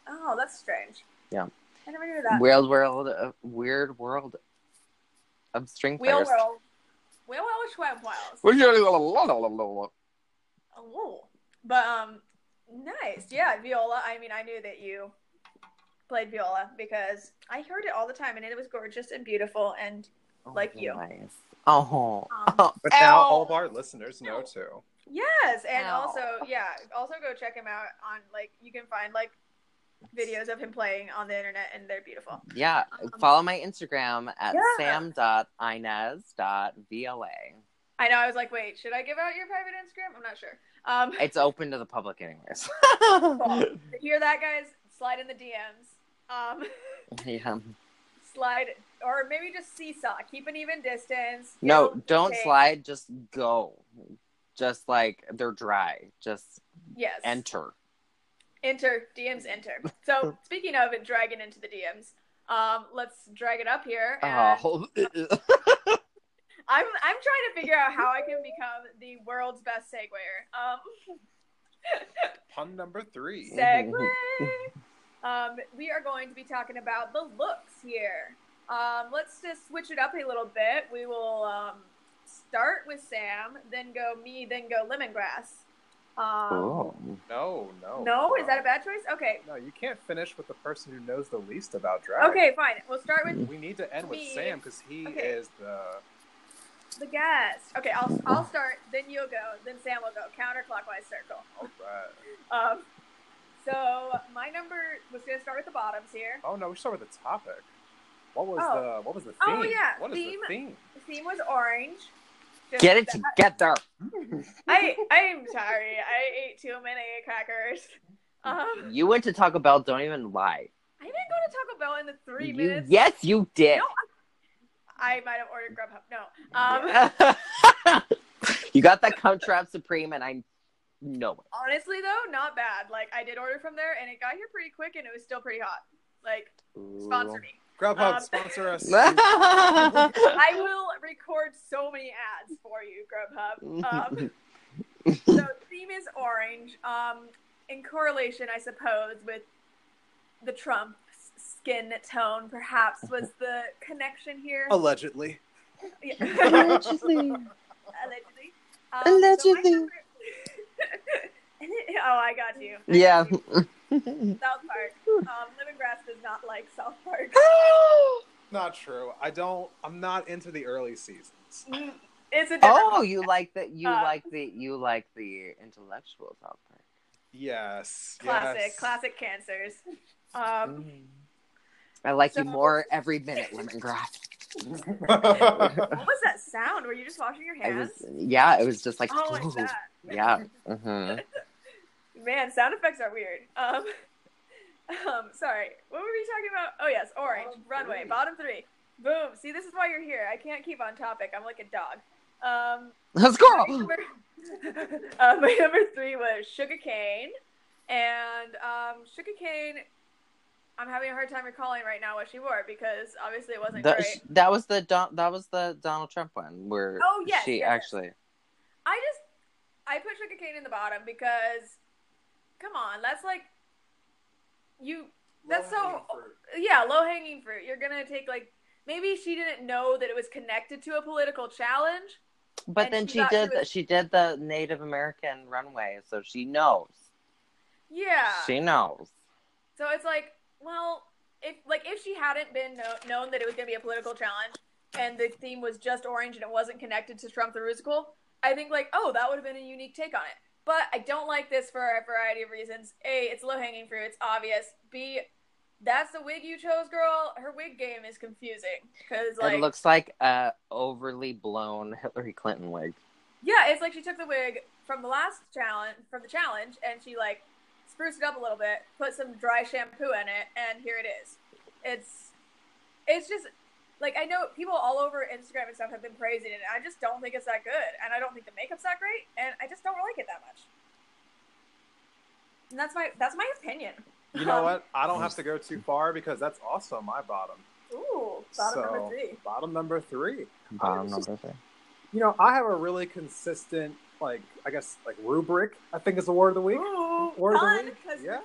oh, that's strange. Yeah. I never knew that. Weird world. Uh, weird world of string Wheel players. whirl. Wheel whirl swam whiles. Oh, but um, nice. Yeah, viola. I mean, I knew that you played viola because I heard it all the time, and it was gorgeous and beautiful. And Like you. Nice. Oh. Um, oh. But now all of our listeners know too. yes, and Ow. also yeah, also go check him out on like you can find like videos of him playing on the internet, and they're beautiful. Yeah. Follow my Instagram at Yeah. sam.inez.vla. I know. I was like, wait, should I give out your private Instagram? I'm not sure. Um, It's open to the public, anyways. cool. hear that, guys? Slide in the DMs. Um, yeah. slide, or maybe just seesaw. Keep an even distance. No, know, don't take- slide. Just go. Just like they're dry. Just Yes. enter. enter DMs. Enter. So speaking of it, dragging into the DMs. Um, let's drag it up here. And Oh. I'm I'm trying to figure out how I can become the world's best segwayer. Um, Pun number three. segue. Um, we are going to be talking about the looks here. Um, let's just switch it up a little bit. We will um, start with Sam, then go me, then go lemongrass. Um, Oh. No, no. No, is that a bad choice? Okay. No, you can't finish with the person who knows the least about drag. Okay, fine. We'll start with We need to end with Me. Sam because he Okay. is the. the guest. Okay, I'll I'll start. Then you'll go. Then Sam will go. Counterclockwise circle. All right. Um, so my number was gonna start with the bottoms here. Oh no, we should start with the topic. What was Oh. the what was the theme? Oh, yeah, What is theme. the theme? The theme was orange. Just Get it that- together. I I'm sorry. I ate too many crackers. Um, You went to Taco Bell. Don't even lie. I didn't go to Taco Bell in the three You, minutes. yes, you did. No, I might have ordered Grubhub. No. Um, you got that Crunchwrap Supreme, and I know it. honestly though, not bad. Like I did order from there, and it got here pretty quick, and it was still pretty hot. Like sponsor me. Grubhub Um, sponsor us. I will record so many ads for you, Grubhub. Um, so theme is orange. Um, in correlation, I suppose, with the Trump skin tone, perhaps was the connection here. Allegedly. Yeah. Allegedly. Allegedly. Um, Allegedly. number- oh, I got you. I yeah. got you. South Park. Um, Lemongrass does not like South Park. Not true. I don't. I'm not into the early seasons. Mm, It's a different. oh, you like the you Uh, like the you like the intellectual South Park. Yes. classic, yes. classic cancers. Um, I like you more every minute, lemongrass. What was that sound? Were you just washing your hands? was yeah, it was just like oh, like that. yeah. hmm Man, sound effects are weird. Um, um, sorry. What were we talking about? Oh yes, orange Bottom runway, three. bottom three. Boom. See, this is why you're here. I can't keep on topic. I'm like a dog. Um, Let's my go. number, uh, my number three was Shuga Cain, and um, Shuga Cain. I'm having a hard time recalling right now what she wore because obviously it wasn't That, great. that was the Don, that was the Donald Trump one where Oh, yes, she yes, yes. actually I just I put Shuga Cain in the bottom because come on, that's like you that's so yeah, low hanging fruit. You're gonna take like maybe she didn't know that it was connected to a political challenge. But then she she thought she did the, was- she did the Native American runway, so she knows. Yeah. She knows. So it's like, well, if like if she hadn't been know- known that it was gonna be a political challenge and the theme was just orange and it wasn't connected to Trump the Rusical, I think like, oh, that would have been a unique take on it. But I don't like this for a variety of reasons. A, it's low hanging fruit. It's obvious. B, that's the wig you chose, girl. Her wig game is confusing because like it looks like a overly blown Hillary Clinton wig. yeah, it's like she took the wig from the last challenge from the challenge and she like spruced it up a little bit, put some dry shampoo in it, and here it is. It's it's just like I know people all over Instagram and stuff have been praising it, and I just don't think it's that good, and I don't think the makeup's that great, and I just don't like it that much. And that's my that's my opinion. You know what? I don't have to go too far because that's also my bottom. Ooh, bottom So, number three. Bottom number three. Bottom number three. You know, I have a really consistent, like I guess, like rubric. I think is the word of the week. Ooh, Word of the fun, week. 'cause Yeah.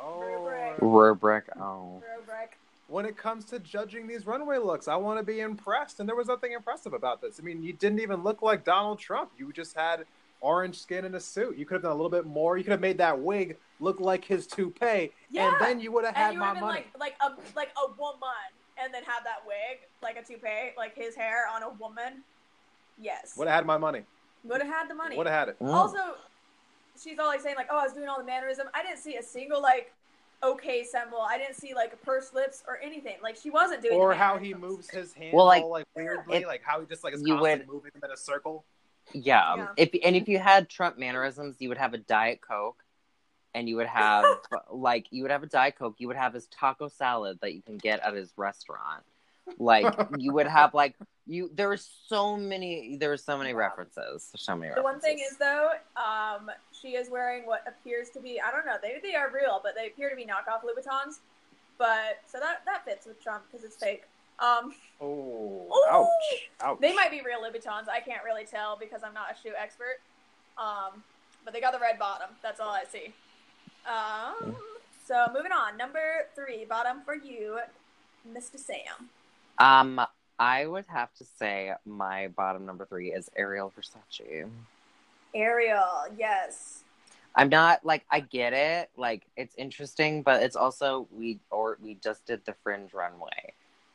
Oh. Rubric. Rubric. Oh. rubric. When it comes to judging these runway looks, I want to be impressed, and there was nothing impressive about this. I mean, you didn't even look like Donald Trump. You just had orange skin and a suit. You could have done a little bit more. You could have made that wig look like his toupee, Yeah. and then you would have And had you my been money. like like a like a woman, and then have that wig like a toupee, like his hair on a woman. Yes, Would have had my money. Would have had the money. Would have had it. Mm. Also, she's all like saying like, "Oh, I was doing all the mannerism." I didn't see a single like okay symbol. I didn't see like pursed lips or anything. Like she wasn't doing. It. Or the how he moves his hand, Well, like, all, like weirdly, it- like how he just like is you constantly would- moving them in a circle. Yeah. Yeah. If and if you had Trump mannerisms, you would have a Diet Coke, and you would have like you would have a Diet Coke. You would have his taco salad that you can get at his restaurant. Like you would have like you. There were so many. There were so many references. So many. The one thing is though, um, she is wearing what appears to be I don't know. They they are real, but they appear to be knockoff Louboutins. But so that that fits with Trump because it's fake. Um, Oh, ouch, ouch. they might be real Louboutins. I can't really tell because I'm not a shoe expert. Um, but they got the red bottom. That's all I see. Um, so moving on, number three, bottom for you, Mr. Sam. Um, I would have to say my bottom number three is Ariel Versace. Ariel, yes. I'm not like I get it, like it's interesting, but it's also we or we just did the Fringe runway.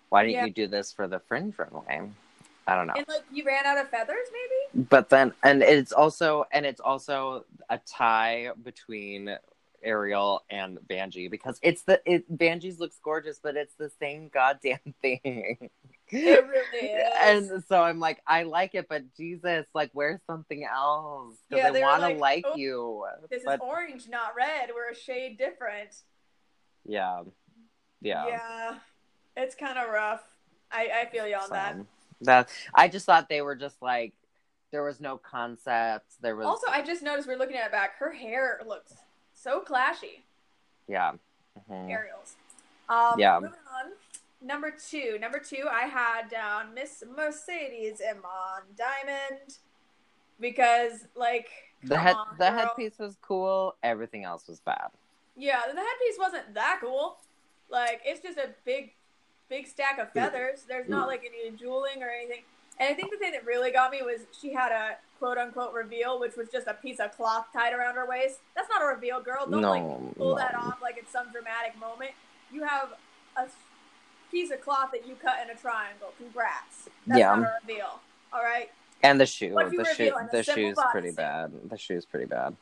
Why didn't Yeah. you do this for the Fringe runway? I don't know. And like you ran out of feathers, maybe? But then, and it's also, and it's also a tie between Ariel and Vanjie because it's the it Vanjie's looks gorgeous, but it's the same goddamn thing. It really is. And so I'm like, I like it, but Jesus, like, where's something else? Because Yeah, I want to like, like, "Oh, you. This but is orange, not red. We're a shade different. yeah, yeah. Yeah. It's kind of rough. I, I feel you on that. So, that I just thought they were just like there was no concept. There was Also, I just noticed we're looking at it back. Her hair looks so clashy. yeah. Mhm. Ariel's. Um, Yeah. Moving on. Number two. Number two, I had down Miss Mercedes Iman Diamond because, like, The head on, the girl. headpiece was cool. Everything else was bad. Yeah, the headpiece wasn't that cool. Like, it's just a big, big stack of feathers. There's not like any jeweling or anything. And I think the thing that really got me was she had a quote unquote reveal, which was just a piece of cloth tied around her waist. That's not a reveal, girl. Don't like No, pull that no. off like it's some dramatic moment. You have a piece of cloth that you cut in a triangle. Congrats. That's Yeah. not a reveal. All right. And the shoe, the shoe, reveal in a the shoe's pretty bad. The shoe's pretty bad.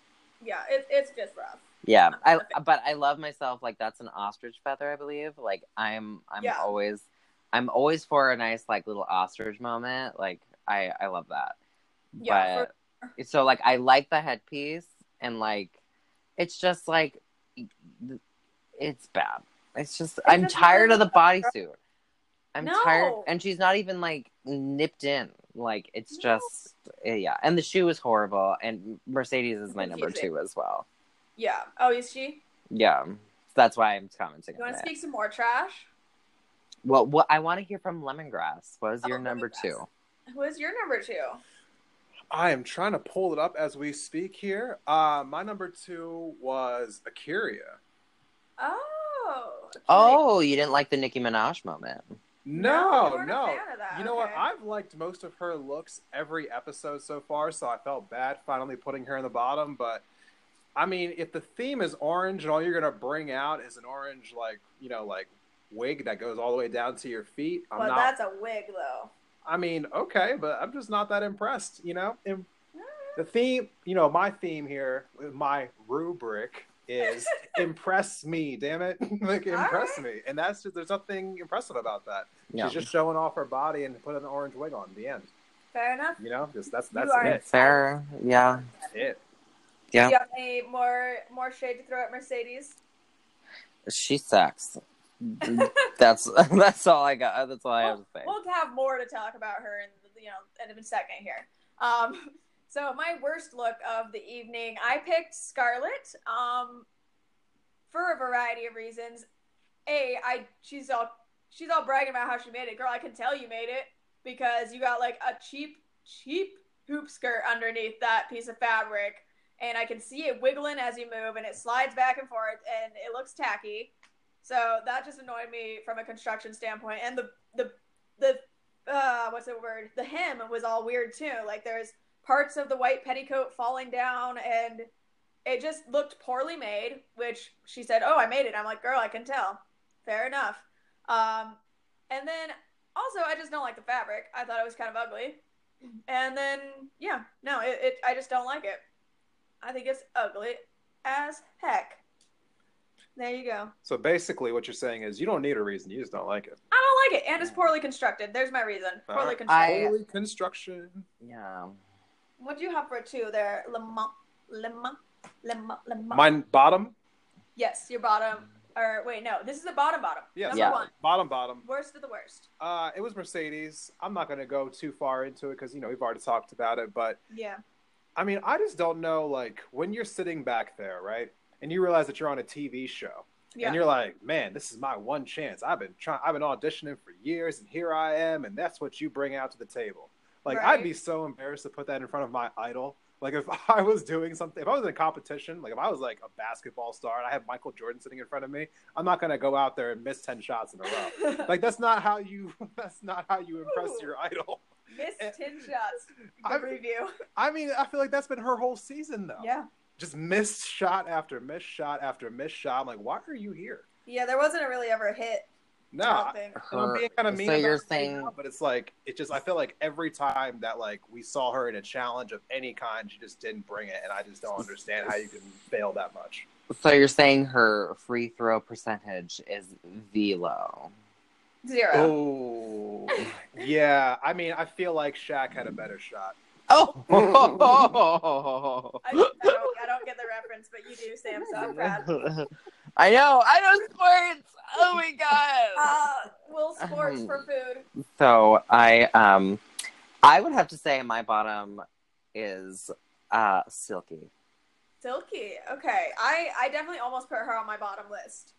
Yeah, it, it's just rough. Yeah, I but I love myself like that's an ostrich feather, I believe. Like I'm I'm Yeah. always I'm always for a nice like little ostrich moment. Like I I love that. Yeah, but so like I like the headpiece and like it's just like it's bad. It's just I'm tired of the bodysuit. I'm No. tired and she's not even like nipped in. Like it's No. just eh, yeah. And the shoe is horrible and Mercedes is my number. 2 as well. Yeah. Oh, is she? Yeah. That's why I'm commenting You want to speak some more trash? Well, what I want to hear from Lemongrass. What is Oh, your number Lemongrass. two? Who is your number two? I am trying to pull it up as we speak here. Uh, my number two was A'keria. Oh. okay. Oh, you didn't like the Nicki Minaj moment. No, No, no. fan of that. You know what? I've liked most of her looks every episode so far, so I felt bad finally putting her in the bottom. But I mean, if the theme is orange and all you're gonna bring out is an orange, like you know, like wig that goes all the way down to your feet, I'm But not. that's a wig, though. I mean, okay, but I'm just not that impressed. You know, And the theme. You know, my theme here, my rubric is impress me. Damn it, like impress All me, and that's just there's nothing impressive about that. Yeah. She's just showing off her body and putting an orange wig on. The end. Fair enough. You know, just that's that's are- it. Fair. Yeah. That's it. Yeah. Do you have any more more shade to throw at Mercedes? She sucks. that's that's all I got. That's all I have to say. We'll have more to talk about her in you know in a second here. Um, so my worst look of the evening, I picked Scarlet. Um, for a variety of reasons. A, I she's all she's all bragging about how she made it. Girl, I can tell you made it because you got like a cheap cheap hoop skirt underneath that piece of fabric and I can see it wiggling as you move and it slides back and forth and it looks tacky. So that just annoyed me from a construction standpoint. And the the the uh what's the word? The hem was all weird too. Like there's parts of the white petticoat falling down and it just looked poorly made, which she said, "Oh, I made it." I'm like, "Girl, I can tell." Fair enough. Um, and then also, I just don't like the fabric. I thought it was kind of ugly. And then, yeah, no, it, it I just don't like it. I think it's ugly as heck. There you go. So basically, what you're saying is you don't need a reason; you just don't like it. I don't like it, and it's poorly constructed. There's my reason. Poorly Alright. constructed. I- Holy construction. Yeah. What do you have for two there? Lemma, lemma, lemma, lemma. Mine bottom. Yes, your bottom. Or wait, no, this is the bottom bottom. Yes. Number Yeah. one. Bottom, bottom. Worst of the worst. Uh, it was Mercedes. I'm not going to go too far into it because you know we've already talked about it. But Yeah. I mean, I just don't know. Like when you're sitting back there, right, and you realize that you're on a TV show, Yeah. and you're like, "Man, this is my one chance. I've been trying. I've been auditioning for years, and here I am, and that's what you bring out to the table." Like Right. I'd be so embarrassed to put that in front of my idol. Like if I was doing something, if I was in a competition, like if I was like a basketball star and I have Michael Jordan sitting in front of me, I'm not gonna go out there and miss ten shots in a row. like that's not how you. That's not how you impress Ooh. your idol. Miss 10 shots. The I've- review. I mean, I feel like that's been her whole season though. Yeah. Just missed shot after missed shot after missed shot. I'm like, why are you here? Yeah, there wasn't a really ever a hit. No, I don't I, think. and I'm being kind of mean. so you're saying now, but it's like it just. I feel like every time that like we saw her in a challenge of any kind, she just didn't bring it, and I just don't understand how you can fail that much. so you're saying her free throw percentage is the low. Zero. Oh, yeah. I mean, I feel like Shaq had a better shot. Oh, I, I, don't, I don't get the reference, but you do, Sam, so I'm proud. I know, I know sports. Oh my god. Uh, Will Sports Um, for food. So I um I would have to say my bottom is uh Silky. Silky. Okay. I, I definitely almost put her on my bottom list.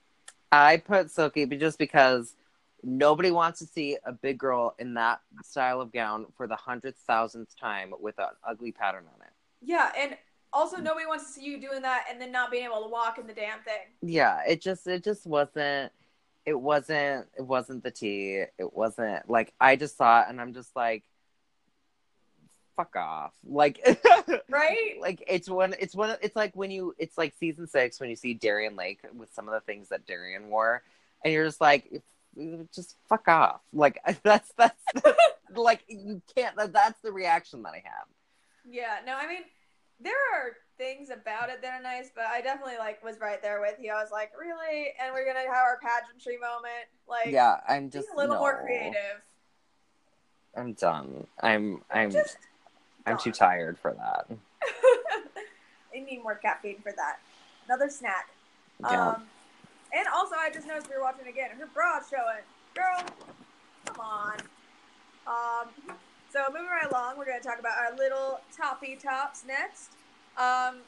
I put Silky but just because nobody wants to see a big girl in that style of gown for the hundredth thousandth time with an ugly pattern on it. Yeah, and also mm. nobody wants to see you doing that and then not being able to walk in the damn thing. Yeah, it just it just wasn't it wasn't it wasn't the tea. It wasn't like I just saw it and I'm just like fuck off. Like Right? like it's one it's one it's like when you it's like season six when you see Darienne Lake with some of the things that Darienne wore and you're just like just fuck off like that's that's like you can't that, that's the reaction that I have Yeah, no, I mean, there are things about it that are nice, but I definitely like was right there with you. I was like, really? And we're gonna have our pageantry moment. Like, yeah I'm just a little more creative. I'm done I'm I'm Just I'm too tired for that I need more caffeine for that. Another snack. yeah Um, and also, I just noticed we were watching again. Her bra's showing. Girl, come on. Um, so moving right along, we're going to talk about our little toppy tops next. Um,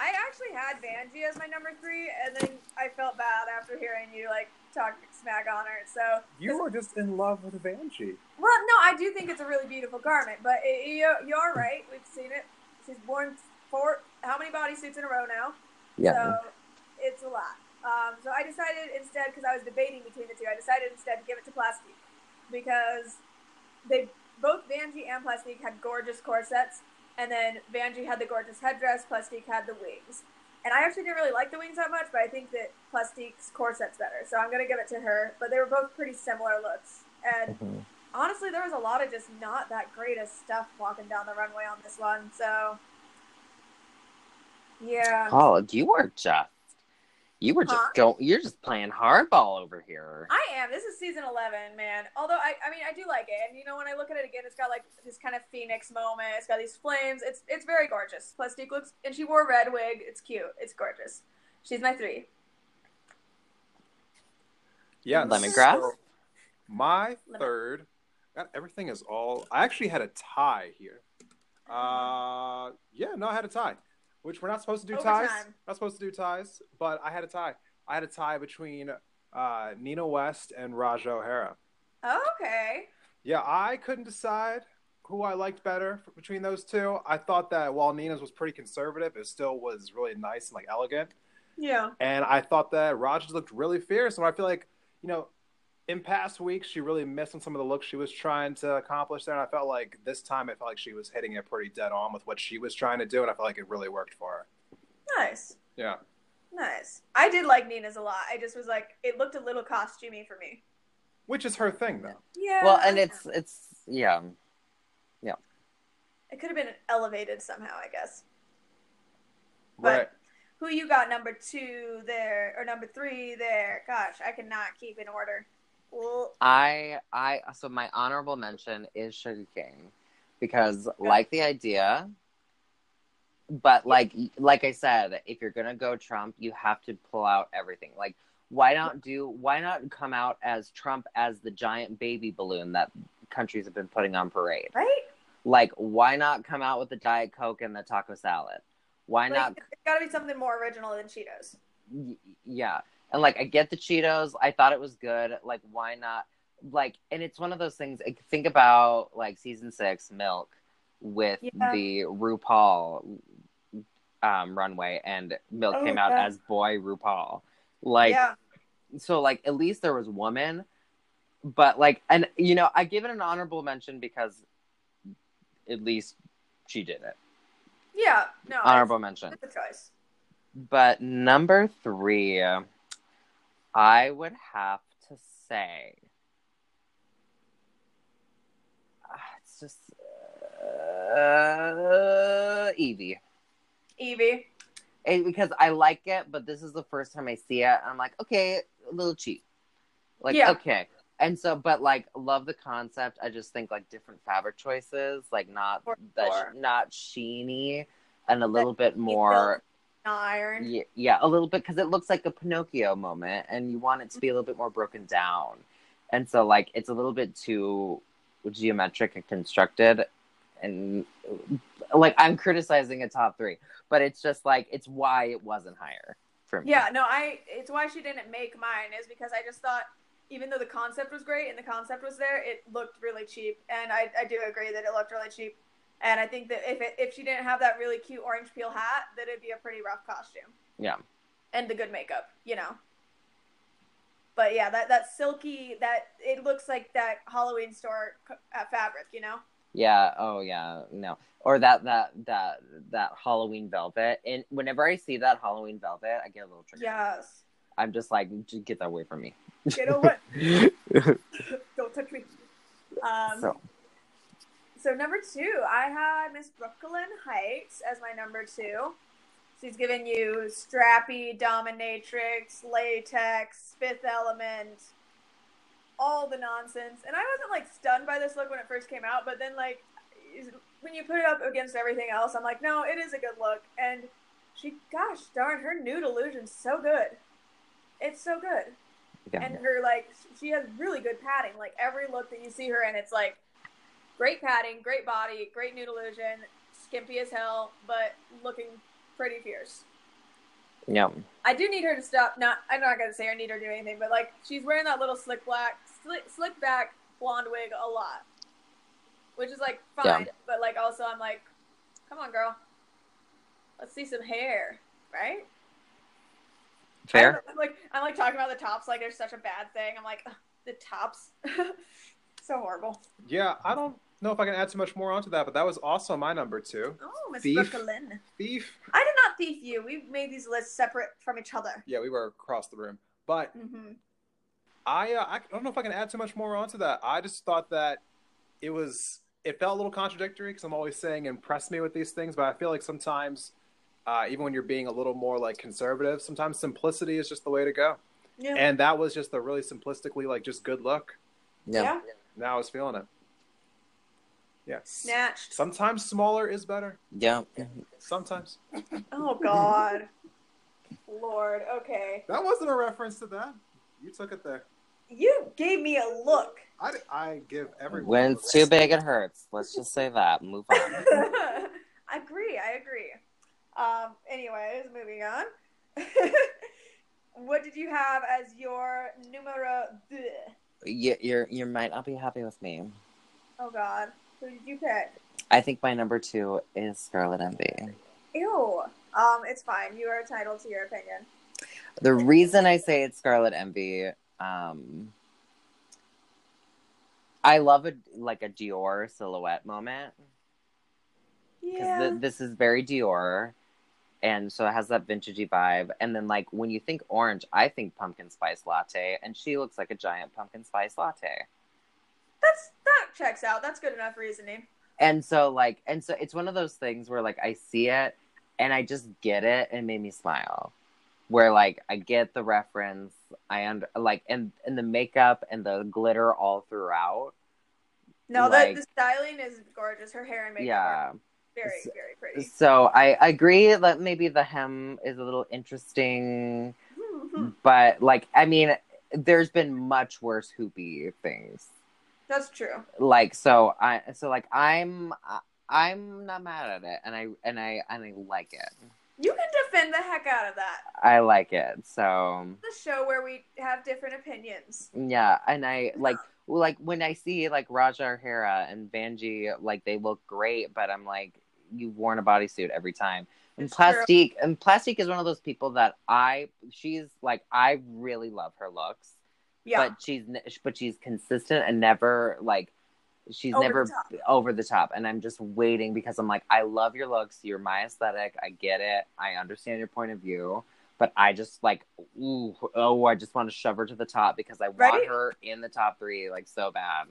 I actually had Vanjie as my number three, and then I felt bad after hearing you like talk smack on her. So You were just in love with Vanjie. well, no, I do think it's a really beautiful garment, but it, you, you're right. We've seen it. She's worn four, how many bodysuits in a row now? yeah So it's a lot. Um, so I decided instead, because I was debating between the two, I decided instead to give it to Plastique because they both Vanjie and Plastique had gorgeous corsets, and then Vanjie had the gorgeous headdress, Plastique had the wings. And I actually didn't really like the wings that much, but I think that Plastique's corset's better, so I'm gonna give it to her. But they were both pretty similar looks, and Mhm. honestly, there was a lot of just not that great of stuff walking down the runway on this one. So, yeah, Paul you are just you were just Huh? go you're just playing hardball over here I am. This is season eleven, man. Although I, I mean, I do like it, and you know, when I look at it again, it's got like this kind of phoenix moment. It's got these flames. It's it's very gorgeous. Plastique looks, and she wore a red wig. It's cute. It's gorgeous. She's my three. Yeah, Lemongrass? so my Lemon- third. God, everything is all. I actually had a tie here. Uh, yeah, no, I had a tie, which we're not supposed to do ties. Overtime. Not supposed to do ties, but I had a tie. I had a tie between uh, Nina West and Ra'Jah O'Hara. Okay. Yeah, I couldn't decide who I liked better between those two. I thought that while Nina's was pretty conservative, it still was really nice and like elegant. Yeah. And I thought that Ra'Jah's looked really fierce. And I feel like, you know, in past weeks, she really missed on some of the looks she was trying to accomplish there. And I felt like this time, I felt like she was hitting it pretty dead on with what she was trying to do. And I felt like it really worked for her. Nice. Yeah. Nice. I did like Nina's a lot. I just was like, it looked a little costumey for me. Which is her thing, though. Yeah. Well, and it's it's yeah. Yeah. It could have been elevated somehow, I guess. But- Right. Who you got number two there or number three there? Gosh, I cannot keep in order. Well, I I so my honorable mention is Shuga Cain because like the idea, but like like I said, if you're gonna go Trump, you have to pull out everything. Like why not do why not come out as Trump as the giant baby balloon that countries have been putting on parade? right? Like why not come out with the Diet Coke and the taco salad? Why Like, not it's got to be something more original than Cheetos. Y- yeah and like i get the cheetos i thought it was good like why not like and it's one of those things like, think about like season six milk with Yeah. the rupaul um runway and milk Oh, came out yeah. as boy rupaul like yeah. so like at least there was woman but like and you know i give it an honorable mention because at least she did it Yeah. No. honorable mention It's, it's a choice. but number three, I would have to say, Ah, it's just uh, Yvie. Yvie. It- because I like it, but this is the first time I see it. And I'm like, okay, a little cheap. Like, Yeah. okay. And so, but like, love the concept. I just think like different fabric choices, like not that, not sheeny, and a little bit more Iron. yeah, yeah, a little bit because it looks like a Pinocchio moment, and you want it to be a little bit more broken down, and so like it's a little bit too geometric and constructed, and like I'm criticizing a top three, but it's just like it's why it wasn't higher for me. Yeah, no, I. It's why she didn't make mine is because I just thought, even though the concept was great and the concept was there, it looked really cheap, and I, I do agree that it looked really cheap. And I think that if it, if she didn't have that really cute orange peel hat, that it'd be a pretty rough costume. Yeah. And the good makeup, you know. But yeah, that that silky that it looks like that Halloween store fabric, you know. Yeah. Oh, yeah. No. Or that that that that Halloween velvet, and whenever I see that Halloween velvet, I get a little triggered. Yes. I'm just like, "J- get that away from me. Get away. Don't touch me. Um, so So number two, I had Miss Brooklyn Heights as my number two. She's giving you strappy, dominatrix, latex, fifth element, all the nonsense. And I wasn't like stunned by this look when it first came out, but then like when you put it up against everything else, I'm like, no, it is a good look. And she, gosh darn, her nude illusion's so good. It's so good yeah. and her like she has really good padding. Like every look that you see her in, it's like great padding, great body, great nude illusion, skimpy as hell, but looking pretty fierce. yeah. I do need her to stop. Not, I'm not gonna say I need her to do anything, but like she's wearing that little slick black, slick, slick back blonde wig a lot, which is like fine. Yeah. But like also, I'm like, come on, girl, let's see some hair, right? Fair. I'm like I'm like talking about the tops like there's such a bad thing. I'm like the tops, so horrible. Yeah, I don't know if I can add too much more onto that, but that was also my number two. Oh, Miss Thief. Brooke Lynn. Thief. I did not thief you. We made these lists separate from each other. Yeah, we were across the room. But hmm I, uh, I don't know if I can add too much more onto that. I just thought that it was it felt a little contradictory because I'm always saying impress me with these things, but I feel like sometimes uh, even when you're being a little more like conservative, sometimes simplicity is just the way to go. Yeah. And that was just a really simplistically like just good look. yeah. Now I was feeling it. Yeah. Snatched. Sometimes smaller is better. Yeah. Sometimes. Oh God. Lord. Okay. That wasn't a reference to that. You took it there. You gave me a look. I, I give everyone. When it's too big, it hurts. Let's just say that. Move on. I agree. I agree. Um. Anyways, moving on. what did you have as your numero? deux? you, you're you might not be happy with me. Oh God, who did you pick? I think my number two is Scarlet Envy. Ew. Um. It's fine. You are entitled to your opinion. The reason I say it's Scarlet Envy, um, I love a like a Dior silhouette moment because Yeah. this is very Dior, and so it has that vintagey vibe. And then like when you think orange, I think pumpkin spice latte, and she looks like a giant pumpkin spice latte. That's that checks out. That's good enough reasoning. And so like, and so it's one of those things where like I see it and I just get it, and it made me smile. Where like I get the reference, I under like and and the makeup and the glitter all throughout. No, Like- the, the styling is gorgeous. Her hair and makeup Yeah. very, very pretty. So I agree that maybe the hem is a little interesting, Mhm. but like I mean, there's been much worse hoopy things. That's true. Like so, I so like I'm I'm not mad at it, and I and I and I like it. You can defend the heck out of that. I like it. So The show where we have different opinions. yeah, and I like like when I see like Ra'Jah O'Hara and Vanjie, like they look great, but I'm like, you've worn a bodysuit every time. And It's true. Plastique and Plastique is one of those people that I she's like I really love her looks, Yeah. but she's but she's consistent and never like she's Over never top. over the top. And I'm just waiting because I'm like, I love your looks. You're my aesthetic. I get it. I understand your point of view. But I just like, ooh, oh, I just want to shove her to the top because I want her in the top three like so bad.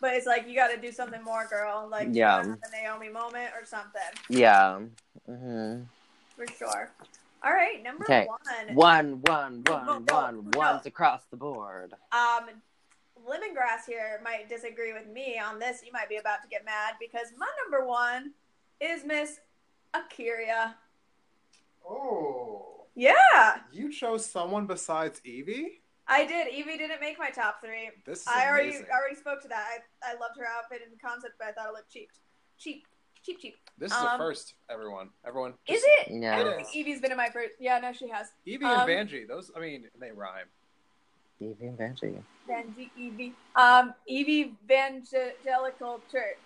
but it's like you got to do something more, girl. Like Yeah. a Naomi moment or something Yeah. hmm for sure. All right, number Okay. one. One, one, No, one, no, one, no. ones across the board. Um, Lemongrass here might disagree with me on this. You might be about to get mad because my number one is Miss A'keria. Oh, Yeah, you chose someone besides Yvie. I did. Yvie didn't make my top three. This is I already amazing. already spoke to that. I, I loved her outfit and concept, but I thought it looked cheap. Cheap. Cheap, cheap. This is Um, a first, everyone. Everyone. Is just- it? I Yeah. don't think. Yvie's been in my first. Yeah, no, she has. Yvie Um, and Vanjie. Those, I mean, they rhyme. Yvie and Vanjie. Vanjie Yvie. Um, Yvie Evangelical Church.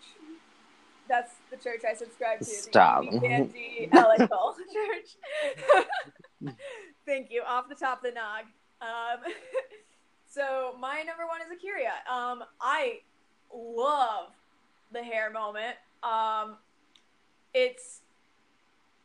That's the church I subscribe to. the Stop. Yvie Evangelical Church. Thank you. Off the top of the nog. Um, so my number one is A'keria. Um, I love the hair moment. Um, it's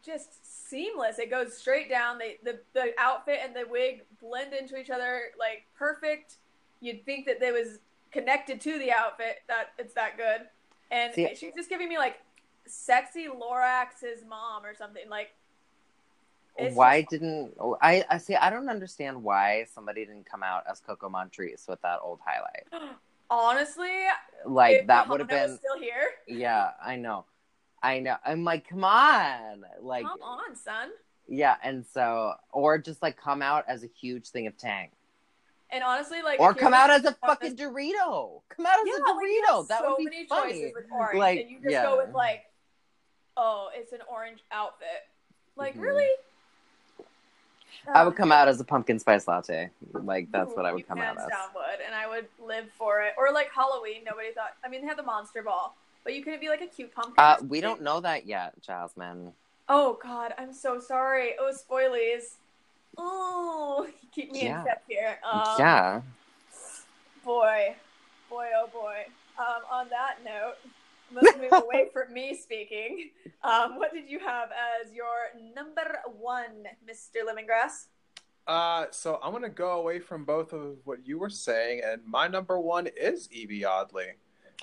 just seamless. It goes straight down. They, the the outfit and the wig blend into each other like perfect. You'd think that they was connected to the outfit. That it's that good. And See- she's just giving me like sexy Lorax's mom or something. Like why just- didn't oh, I? I see. I don't understand why somebody didn't come out as Coco Montrese with that old highlight. honestly Like that would have been. still here. Yeah, I know. I know. I'm like, come on. Like, Come on, son. yeah. And so, or just like come out as a huge thing of Tang. And honestly, like Or come out as a fucking Dorito. Come out as yeah, a Dorito. have that so would be many funny. choices with orange, Like, and you just yeah. go with like, oh, it's an orange outfit. Like Mhm. really? I would come out as a pumpkin spice latte. Like that's what I would come out as. down would, and I would live for it. Or like Halloween, nobody thought. I mean, they had the monster ball, but you couldn't be like a cute pumpkin. Uh, we don't know that yet, Jasmine. Oh God, I'm so sorry. Oh, spoilies. Oh, keep me Yeah. in step here. Um, yeah. Boy, boy, oh boy. Um, on that note, let's move away from me speaking. Um, what did you have as your number one, Mr. Lemongrass? Uh, so I'm gonna go away from both of what you were saying, and my number one is Yvie Oddly.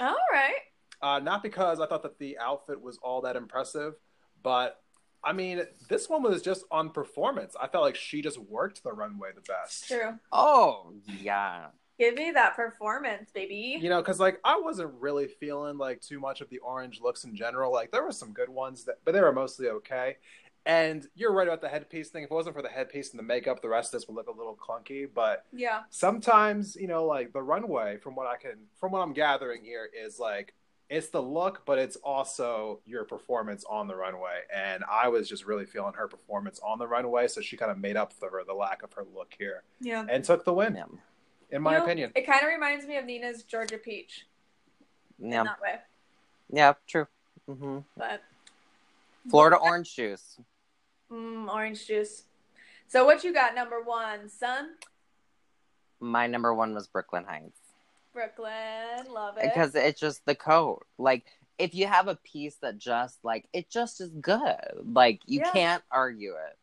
All right. Uh, not because I thought that the outfit was all that impressive, but I mean, this one was just on performance. I felt like she just worked the runway the best. True. Oh, yeah. Give me that performance, baby. You know, because like I wasn't really feeling like too much of the orange looks in general. Like there were some good ones that, but they were mostly okay. And you're right about the headpiece thing. If it wasn't for the headpiece and the makeup, the rest of this would look a little clunky. But Yeah. sometimes, you know, like the runway, from what I can, from what I'm gathering here, is like it's the look, but it's also your performance on the runway. And I was just really feeling her performance on the runway, so she kind of made up for her the lack of her look here Yeah. and took the win, Yeah. in my You know, opinion. It kind of reminds me of Nina's Georgia Peach Yeah. in that way. Yeah. True. hmm But Florida orange juice. mm, orange juice. So what you got number one, son? My number one was Brooke Lynn Hytes. Brooke Lynn, love it. because it's just the coat like if you have a piece that just like it just is good like you Yeah. can't argue it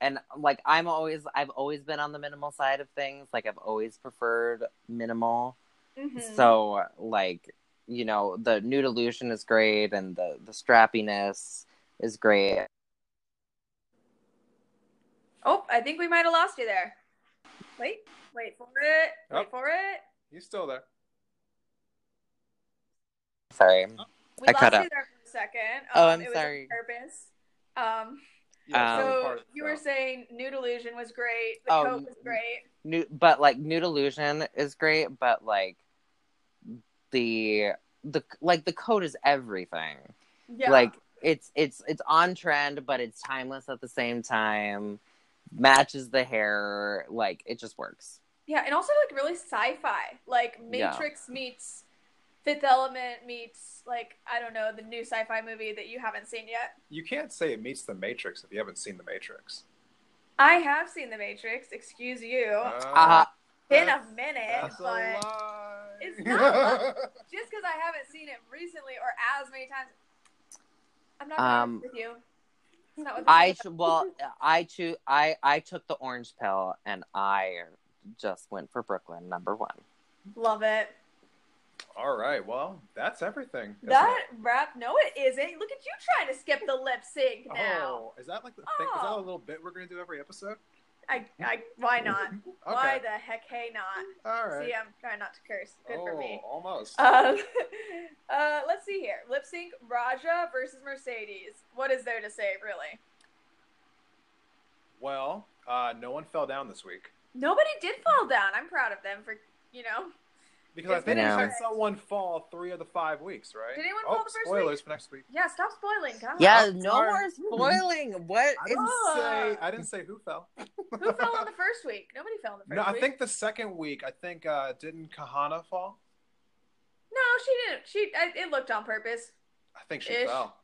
and like i'm always i've always been on the minimal side of things like i've always preferred minimal Mhm. so like you know the nude illusion is great and the the strappiness is great oh, I think we might have lost you there. Wait, wait for it. Wait Oh. for it. He's still there. Sorry We I lost cut you out. there for a second. Oh, Um, I'm it was sorry. On purpose. Um, Yeah, Um, so part of the you were saying nude illusion was great. The Oh, coat was great. New, but like nude illusion is great but like the the like the coat is everything Yeah. like it's it's it's on trend but it's timeless at the same time matches the hair like it just works Yeah, and also like really sci-fi, like Yeah. Matrix meets Fifth Element meets like I don't know the new sci-fi movie that you haven't seen yet. You can't say it meets the Matrix if you haven't seen the Matrix. I have seen the Matrix. Excuse you. uh, Been a minute, That's a but lie. It's not just because I haven't seen it recently or as many times, I'm not Um, with you. It's not what i this ch- is. well i too, i i took the orange pill and i just went for Brooke Lynn number one love it. All right. Well, that's everything. That it? rap, no, it isn't. Look at you trying to skip the lip sync now. Oh, is that like the thing? Is that a Oh. little bit we're gonna do every episode? I, I, why not? Why the heck, hey, not? All right. See, I'm trying not to curse. Good oh, for me. almost. Um, uh, let's see here. Lip sync Ra'Jah versus Mercedes. What is there to say, really? well, uh, no one fell down this week Nobody did fall down. I'm proud of them for, you know. Because I It's think been we had interesting. someone fall three of the five weeks, right? Did anyone oh, fall the first spoilers week? for next week. Yeah, stop spoiling. God. yeah Oh, no sorry. more spoiling what I didn't say. I didn't say who fell. Who fell in the first week? Nobody fell in the first No, I think the second week. I think uh, didn't Kahanna fall? No, she didn't. She. I, it looked on purpose. I think she Ish. fell.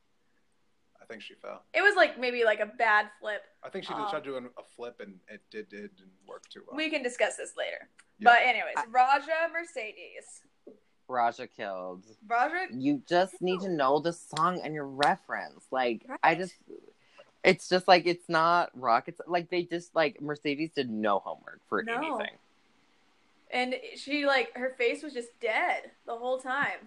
I think she fell. It was like maybe like a bad flip. I think she did Um, tried doing a flip and it did, did didn't work too well. We can discuss this later. Yeah. But anyways, I- Ra'Jah Mercedes. Ra'Jah killed Ra'Jah. you just need to know the song and your reference. Like I just it's just like it's not rockets like they just like Mercedes did no homework for No. anything. And she like her face was just dead the whole time.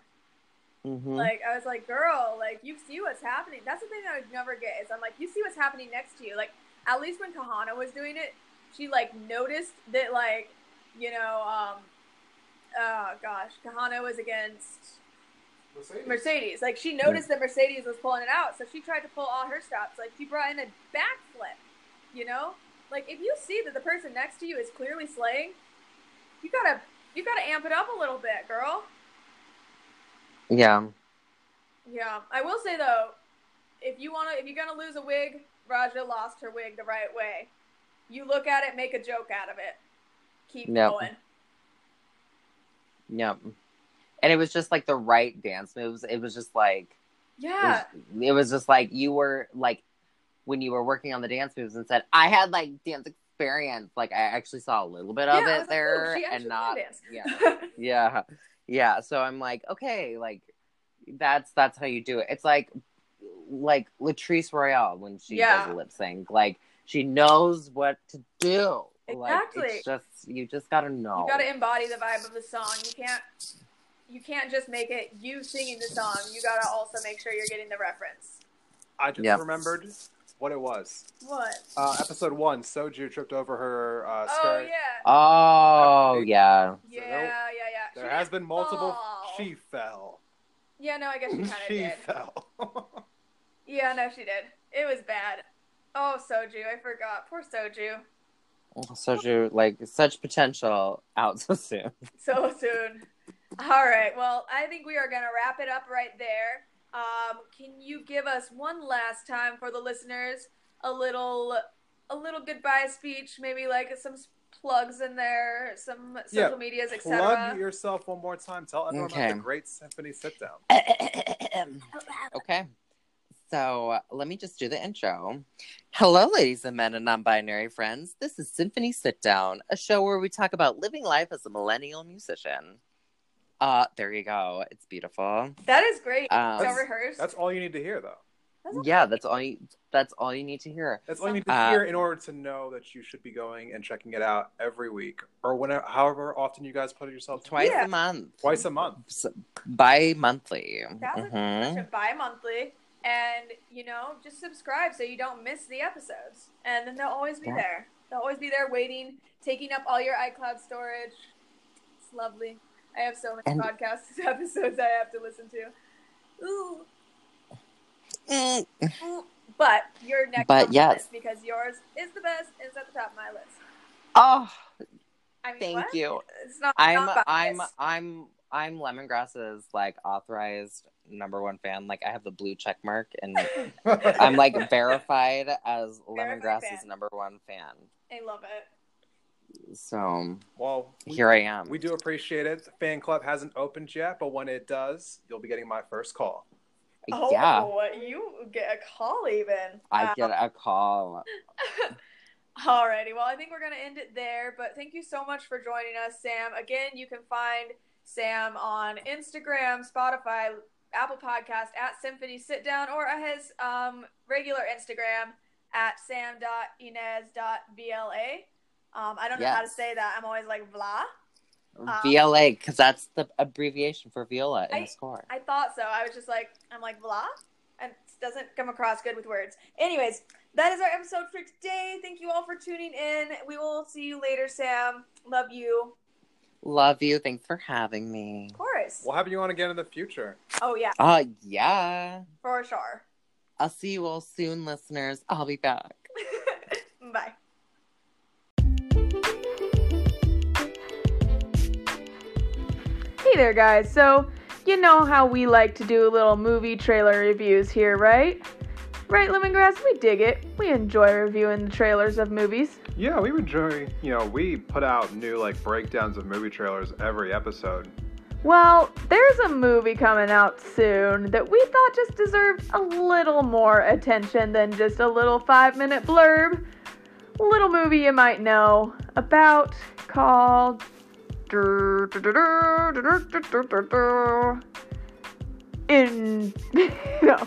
Mhm. Like I was like, girl, like you see what's happening. That's the thing that I would never get is I'm like, you see what's happening next to you. Like at least when Kahanna was doing it, she like noticed that like, you know, um oh gosh, Kahanna was against Mercedes. Like she noticed that Mercedes was pulling it out, so she tried to pull all her stops. Like she brought in a backflip. You know, like if you see that the person next to you is clearly slaying, you gotta you gotta amp it up a little bit, girl. Yeah. Yeah, I will say though, if you wanna if you're gonna lose a wig, Ra'Jah lost her wig the right way. You look at it, make a joke out of it. Keep Yep. going. Yep. And it was just like the right dance moves. It was just like it Yeah. was, it was just like you were like when you were working on the dance moves and said, I had like dance experience. Like I actually saw a little bit Yeah, of it like, there "Ooh, she and not dance." yeah. yeah yeah so i'm like okay like that's that's how you do it it's like like latrice royale when she Yeah. does a lip sync like she knows what to do like Exactly. it's just you just gotta know You gotta embody the vibe of the song. You can't you can't just make it you singing the song. You gotta also make sure you're getting the reference. I just Yep. remembered what it was. What? Uh, episode one, Soju tripped over her uh, Oh yeah. oh yeah Yeah, So yeah, there- yeah, yeah. There She has been multiple. fall. She fell. Yeah, no, I guess she kinda did. she fell. Yeah, no, she did. It was bad. Oh, Soju, I forgot. Poor Soju. Such a, like such potential out so soon. So soon. All right. Well, I think we are going to wrap it up right there. Um, can you give us one last time for the listeners a little a little goodbye speech, maybe like some plugs in there, some Yeah, social medias, etc. Plug yourself one more time. Tell everyone Okay. about the Great Symphony Sit Down. okay. So let me just do the intro. Hello, ladies and men and non binary friends. This is Symphony Sit Down, a show where we talk about living life as a millennial musician. Uh, there you go. It's beautiful. That is great. Um, so That's- rehearsed. That's all you need to hear, though. That's okay. Yeah, that's all you that's all you need to hear. That's all you need to Uh, hear in order to know that you should be going and checking it out every week or whenever, however often you guys put it yourself. Twice Yeah. a month. Twice a month. Bi monthly. That's a Mhm. bi-monthly and you know just subscribe so you don't miss the episodes and then they'll always be Yeah. there they'll always be there waiting taking up all your icloud storage it's lovely i have so many And- podcast episodes i have to listen to ooh, Mm. ooh. but you're next But yes. list because yours is the best and it's at the top of my list Oh, i mean thank what? you. it's not I'm not I'm. I'm I'm lemongrass's like authorized number one fan. Like I have the blue check mark and I'm like verified as lemongrass's fan. number one fan. i love it So well, we, here I am. we do appreciate it. The fan club hasn't opened yet, but when it does, you'll be getting my first call. oh yeah, you get a call even I Wow. get a call. Alrighty, well, I think we're going to end it there, but thank you so much for joining us, Sam. Again, you can find Sam on Instagram, Spotify, Apple Podcast at Symphony Sit Down, or his um, regular Instagram at sam.inez.vla. Um, I don't know how to say that. I'm always like, blah. Um, VLA, because that's the abbreviation for Viola in I- the score. I thought so. I was just like, I'm like, blah? And it doesn't come across good with words. Anyways, that is our episode for today. Thank you all for tuning in. We will see you later, Sam. Love you. Love you. Thanks for having me. Of course. We'll have you on again in the future. Oh, yeah, Uh yeah. for sure. I'll see you all soon, listeners. I'll be back. Bye. Hey there, guys. So, you know how we like to do little movie trailer reviews here, right? Right, Lemongrass? We dig it. We enjoy reviewing the trailers of movies. Yeah, we enjoy. You know, we put out new like breakdowns of movie trailers every episode. Well, there's a movie coming out soon that we thought just deserved a little more attention than just a little five minute blurb. Little movie you might know about called. In. No.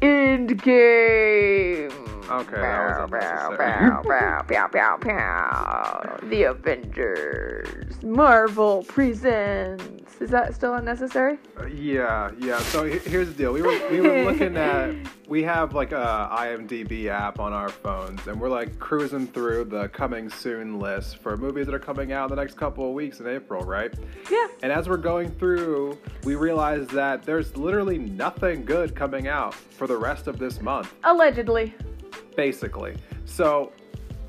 Endgame. Okay, that was unnecessary. Pow, pow, pow, pow. The Avengers. Marvel presents. Is that still unnecessary? Uh, yeah, yeah. So he- here's the deal. We were we were looking at. We have like a IMDb app on our phones, and we're like cruising through the coming soon list for movies that are coming out in the next couple of weeks in April, right? Yeah. And as we're going through, we realize that there's literally nothing good coming out for the rest of this month, Allegedly. Basically. So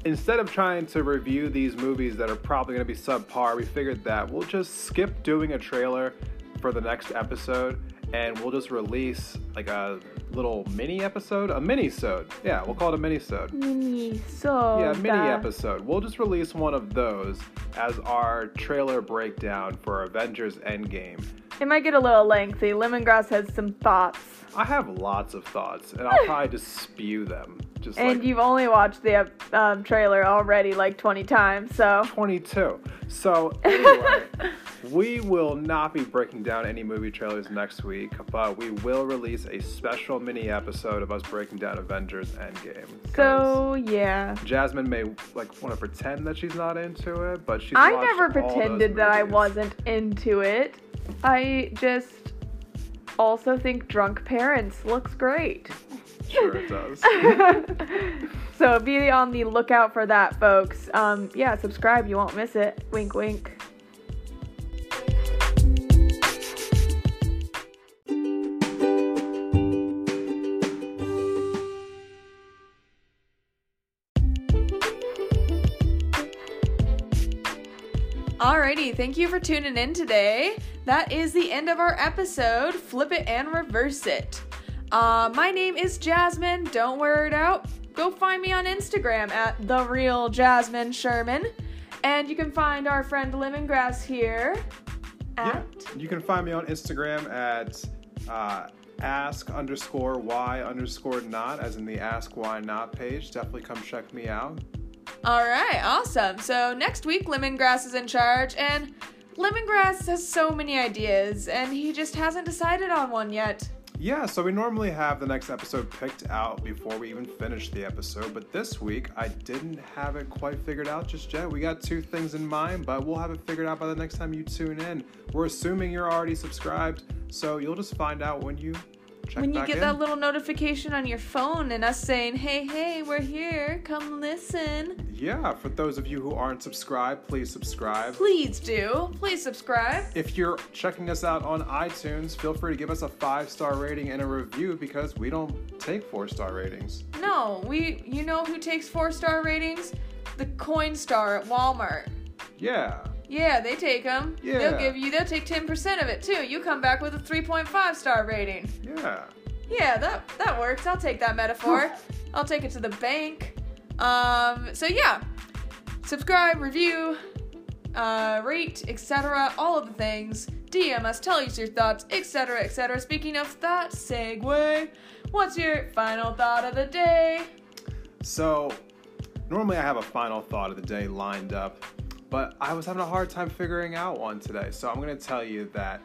instead of trying to review these movies that are probably going to be subpar, we figured that we'll just skip doing a trailer for the next episode and we'll just release like a little mini episode, a mini-sode. Yeah, we'll call it a mini-sode. Mini so. Yeah, mini episode. We'll just release one of those as our trailer breakdown for Avengers Endgame. It might get a little lengthy. Lemongrass has some thoughts. I have lots of thoughts, and I'll probably just spew them. Just And like you've only watched the um, trailer already like 20 times, so. 22. So, anyway, we will not be breaking down any movie trailers next week, but we will release a special mini episode of us breaking down Avengers Endgame. So, yeah. Jasmine may like want to pretend that she's not into it, but she's. I never pretended that I wasn't into it. I just also think Drunk Parents looks great. Sure, it does. so be on the lookout for that, folks. Um, yeah, subscribe, you won't miss it. Wink, wink. Alrighty, thank you for tuning in today. That is the end of our episode. Flip it and reverse it. Uh, my name is Jasmine. Don't wear it out. Go find me on Instagram at the real Jasmine Sherman, and you can find our friend Lemongrass here at You can find me on Instagram at uh, ask underscore why underscore not, as in the ask why not page. Definitely come check me out. All right, awesome. So next week, Lemongrass is in charge, and Lemongrass has so many ideas, and he just hasn't decided on one yet. Yeah, so we normally have the next episode picked out before we even finish the episode, but this week I didn't have it quite figured out just yet. We got two things in mind, but we'll have it figured out by the next time you tune in. We're assuming you're already subscribed, so you'll just find out when you check when you get in. that little notification on your phone and us saying, hey, hey, we're here, come listen. Yeah, for those of you who aren't subscribed, please subscribe. Please do. Please subscribe. If you're checking us out on iTunes, feel free to give us a five star rating and a review because we don't take four star ratings. No, we, you know who takes four star ratings? The Coinstar at Walmart. Yeah. Yeah, they take them. Yeah. They'll give you, they'll take 10% of it too. You come back with a 3.5 star rating. Yeah. Yeah, that that works. I'll take that metaphor. I'll take it to the bank. Um, so yeah, subscribe, review, uh, rate, etc. All of the things. DM us, tell us your thoughts, etc., etc. Speaking of that, segue. What's your final thought of the day? So, normally I have a final thought of the day lined up, but I was having a hard time figuring out one today. So, I'm going to tell you that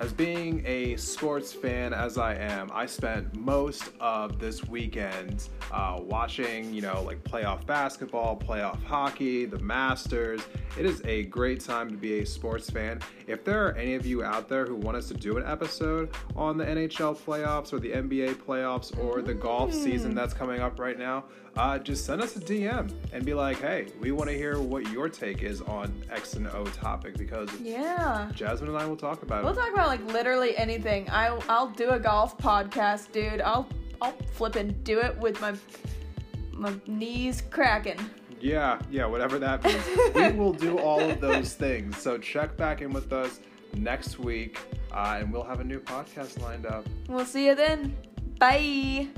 as being a sports fan as I am, I spent most of this weekend uh, watching, you know, like playoff basketball, playoff hockey, the Masters. It is a great time to be a sports fan. If there are any of you out there who want us to do an episode on the NHL playoffs or the NBA playoffs or the golf season that's coming up right now, uh, just send us a DM and be like, hey, we want to hear what your take is on X and O topic because Yeah. Jasmine and I will talk about it. We'll talk about like literally anything. I I'll do a golf podcast, dude. I'll I'll flip and do it with my my knees cracking. Yeah, yeah, whatever that means. we will do all of those things. So check back in with us next week, uh, and we'll have a new podcast lined up. We'll see you then. Bye.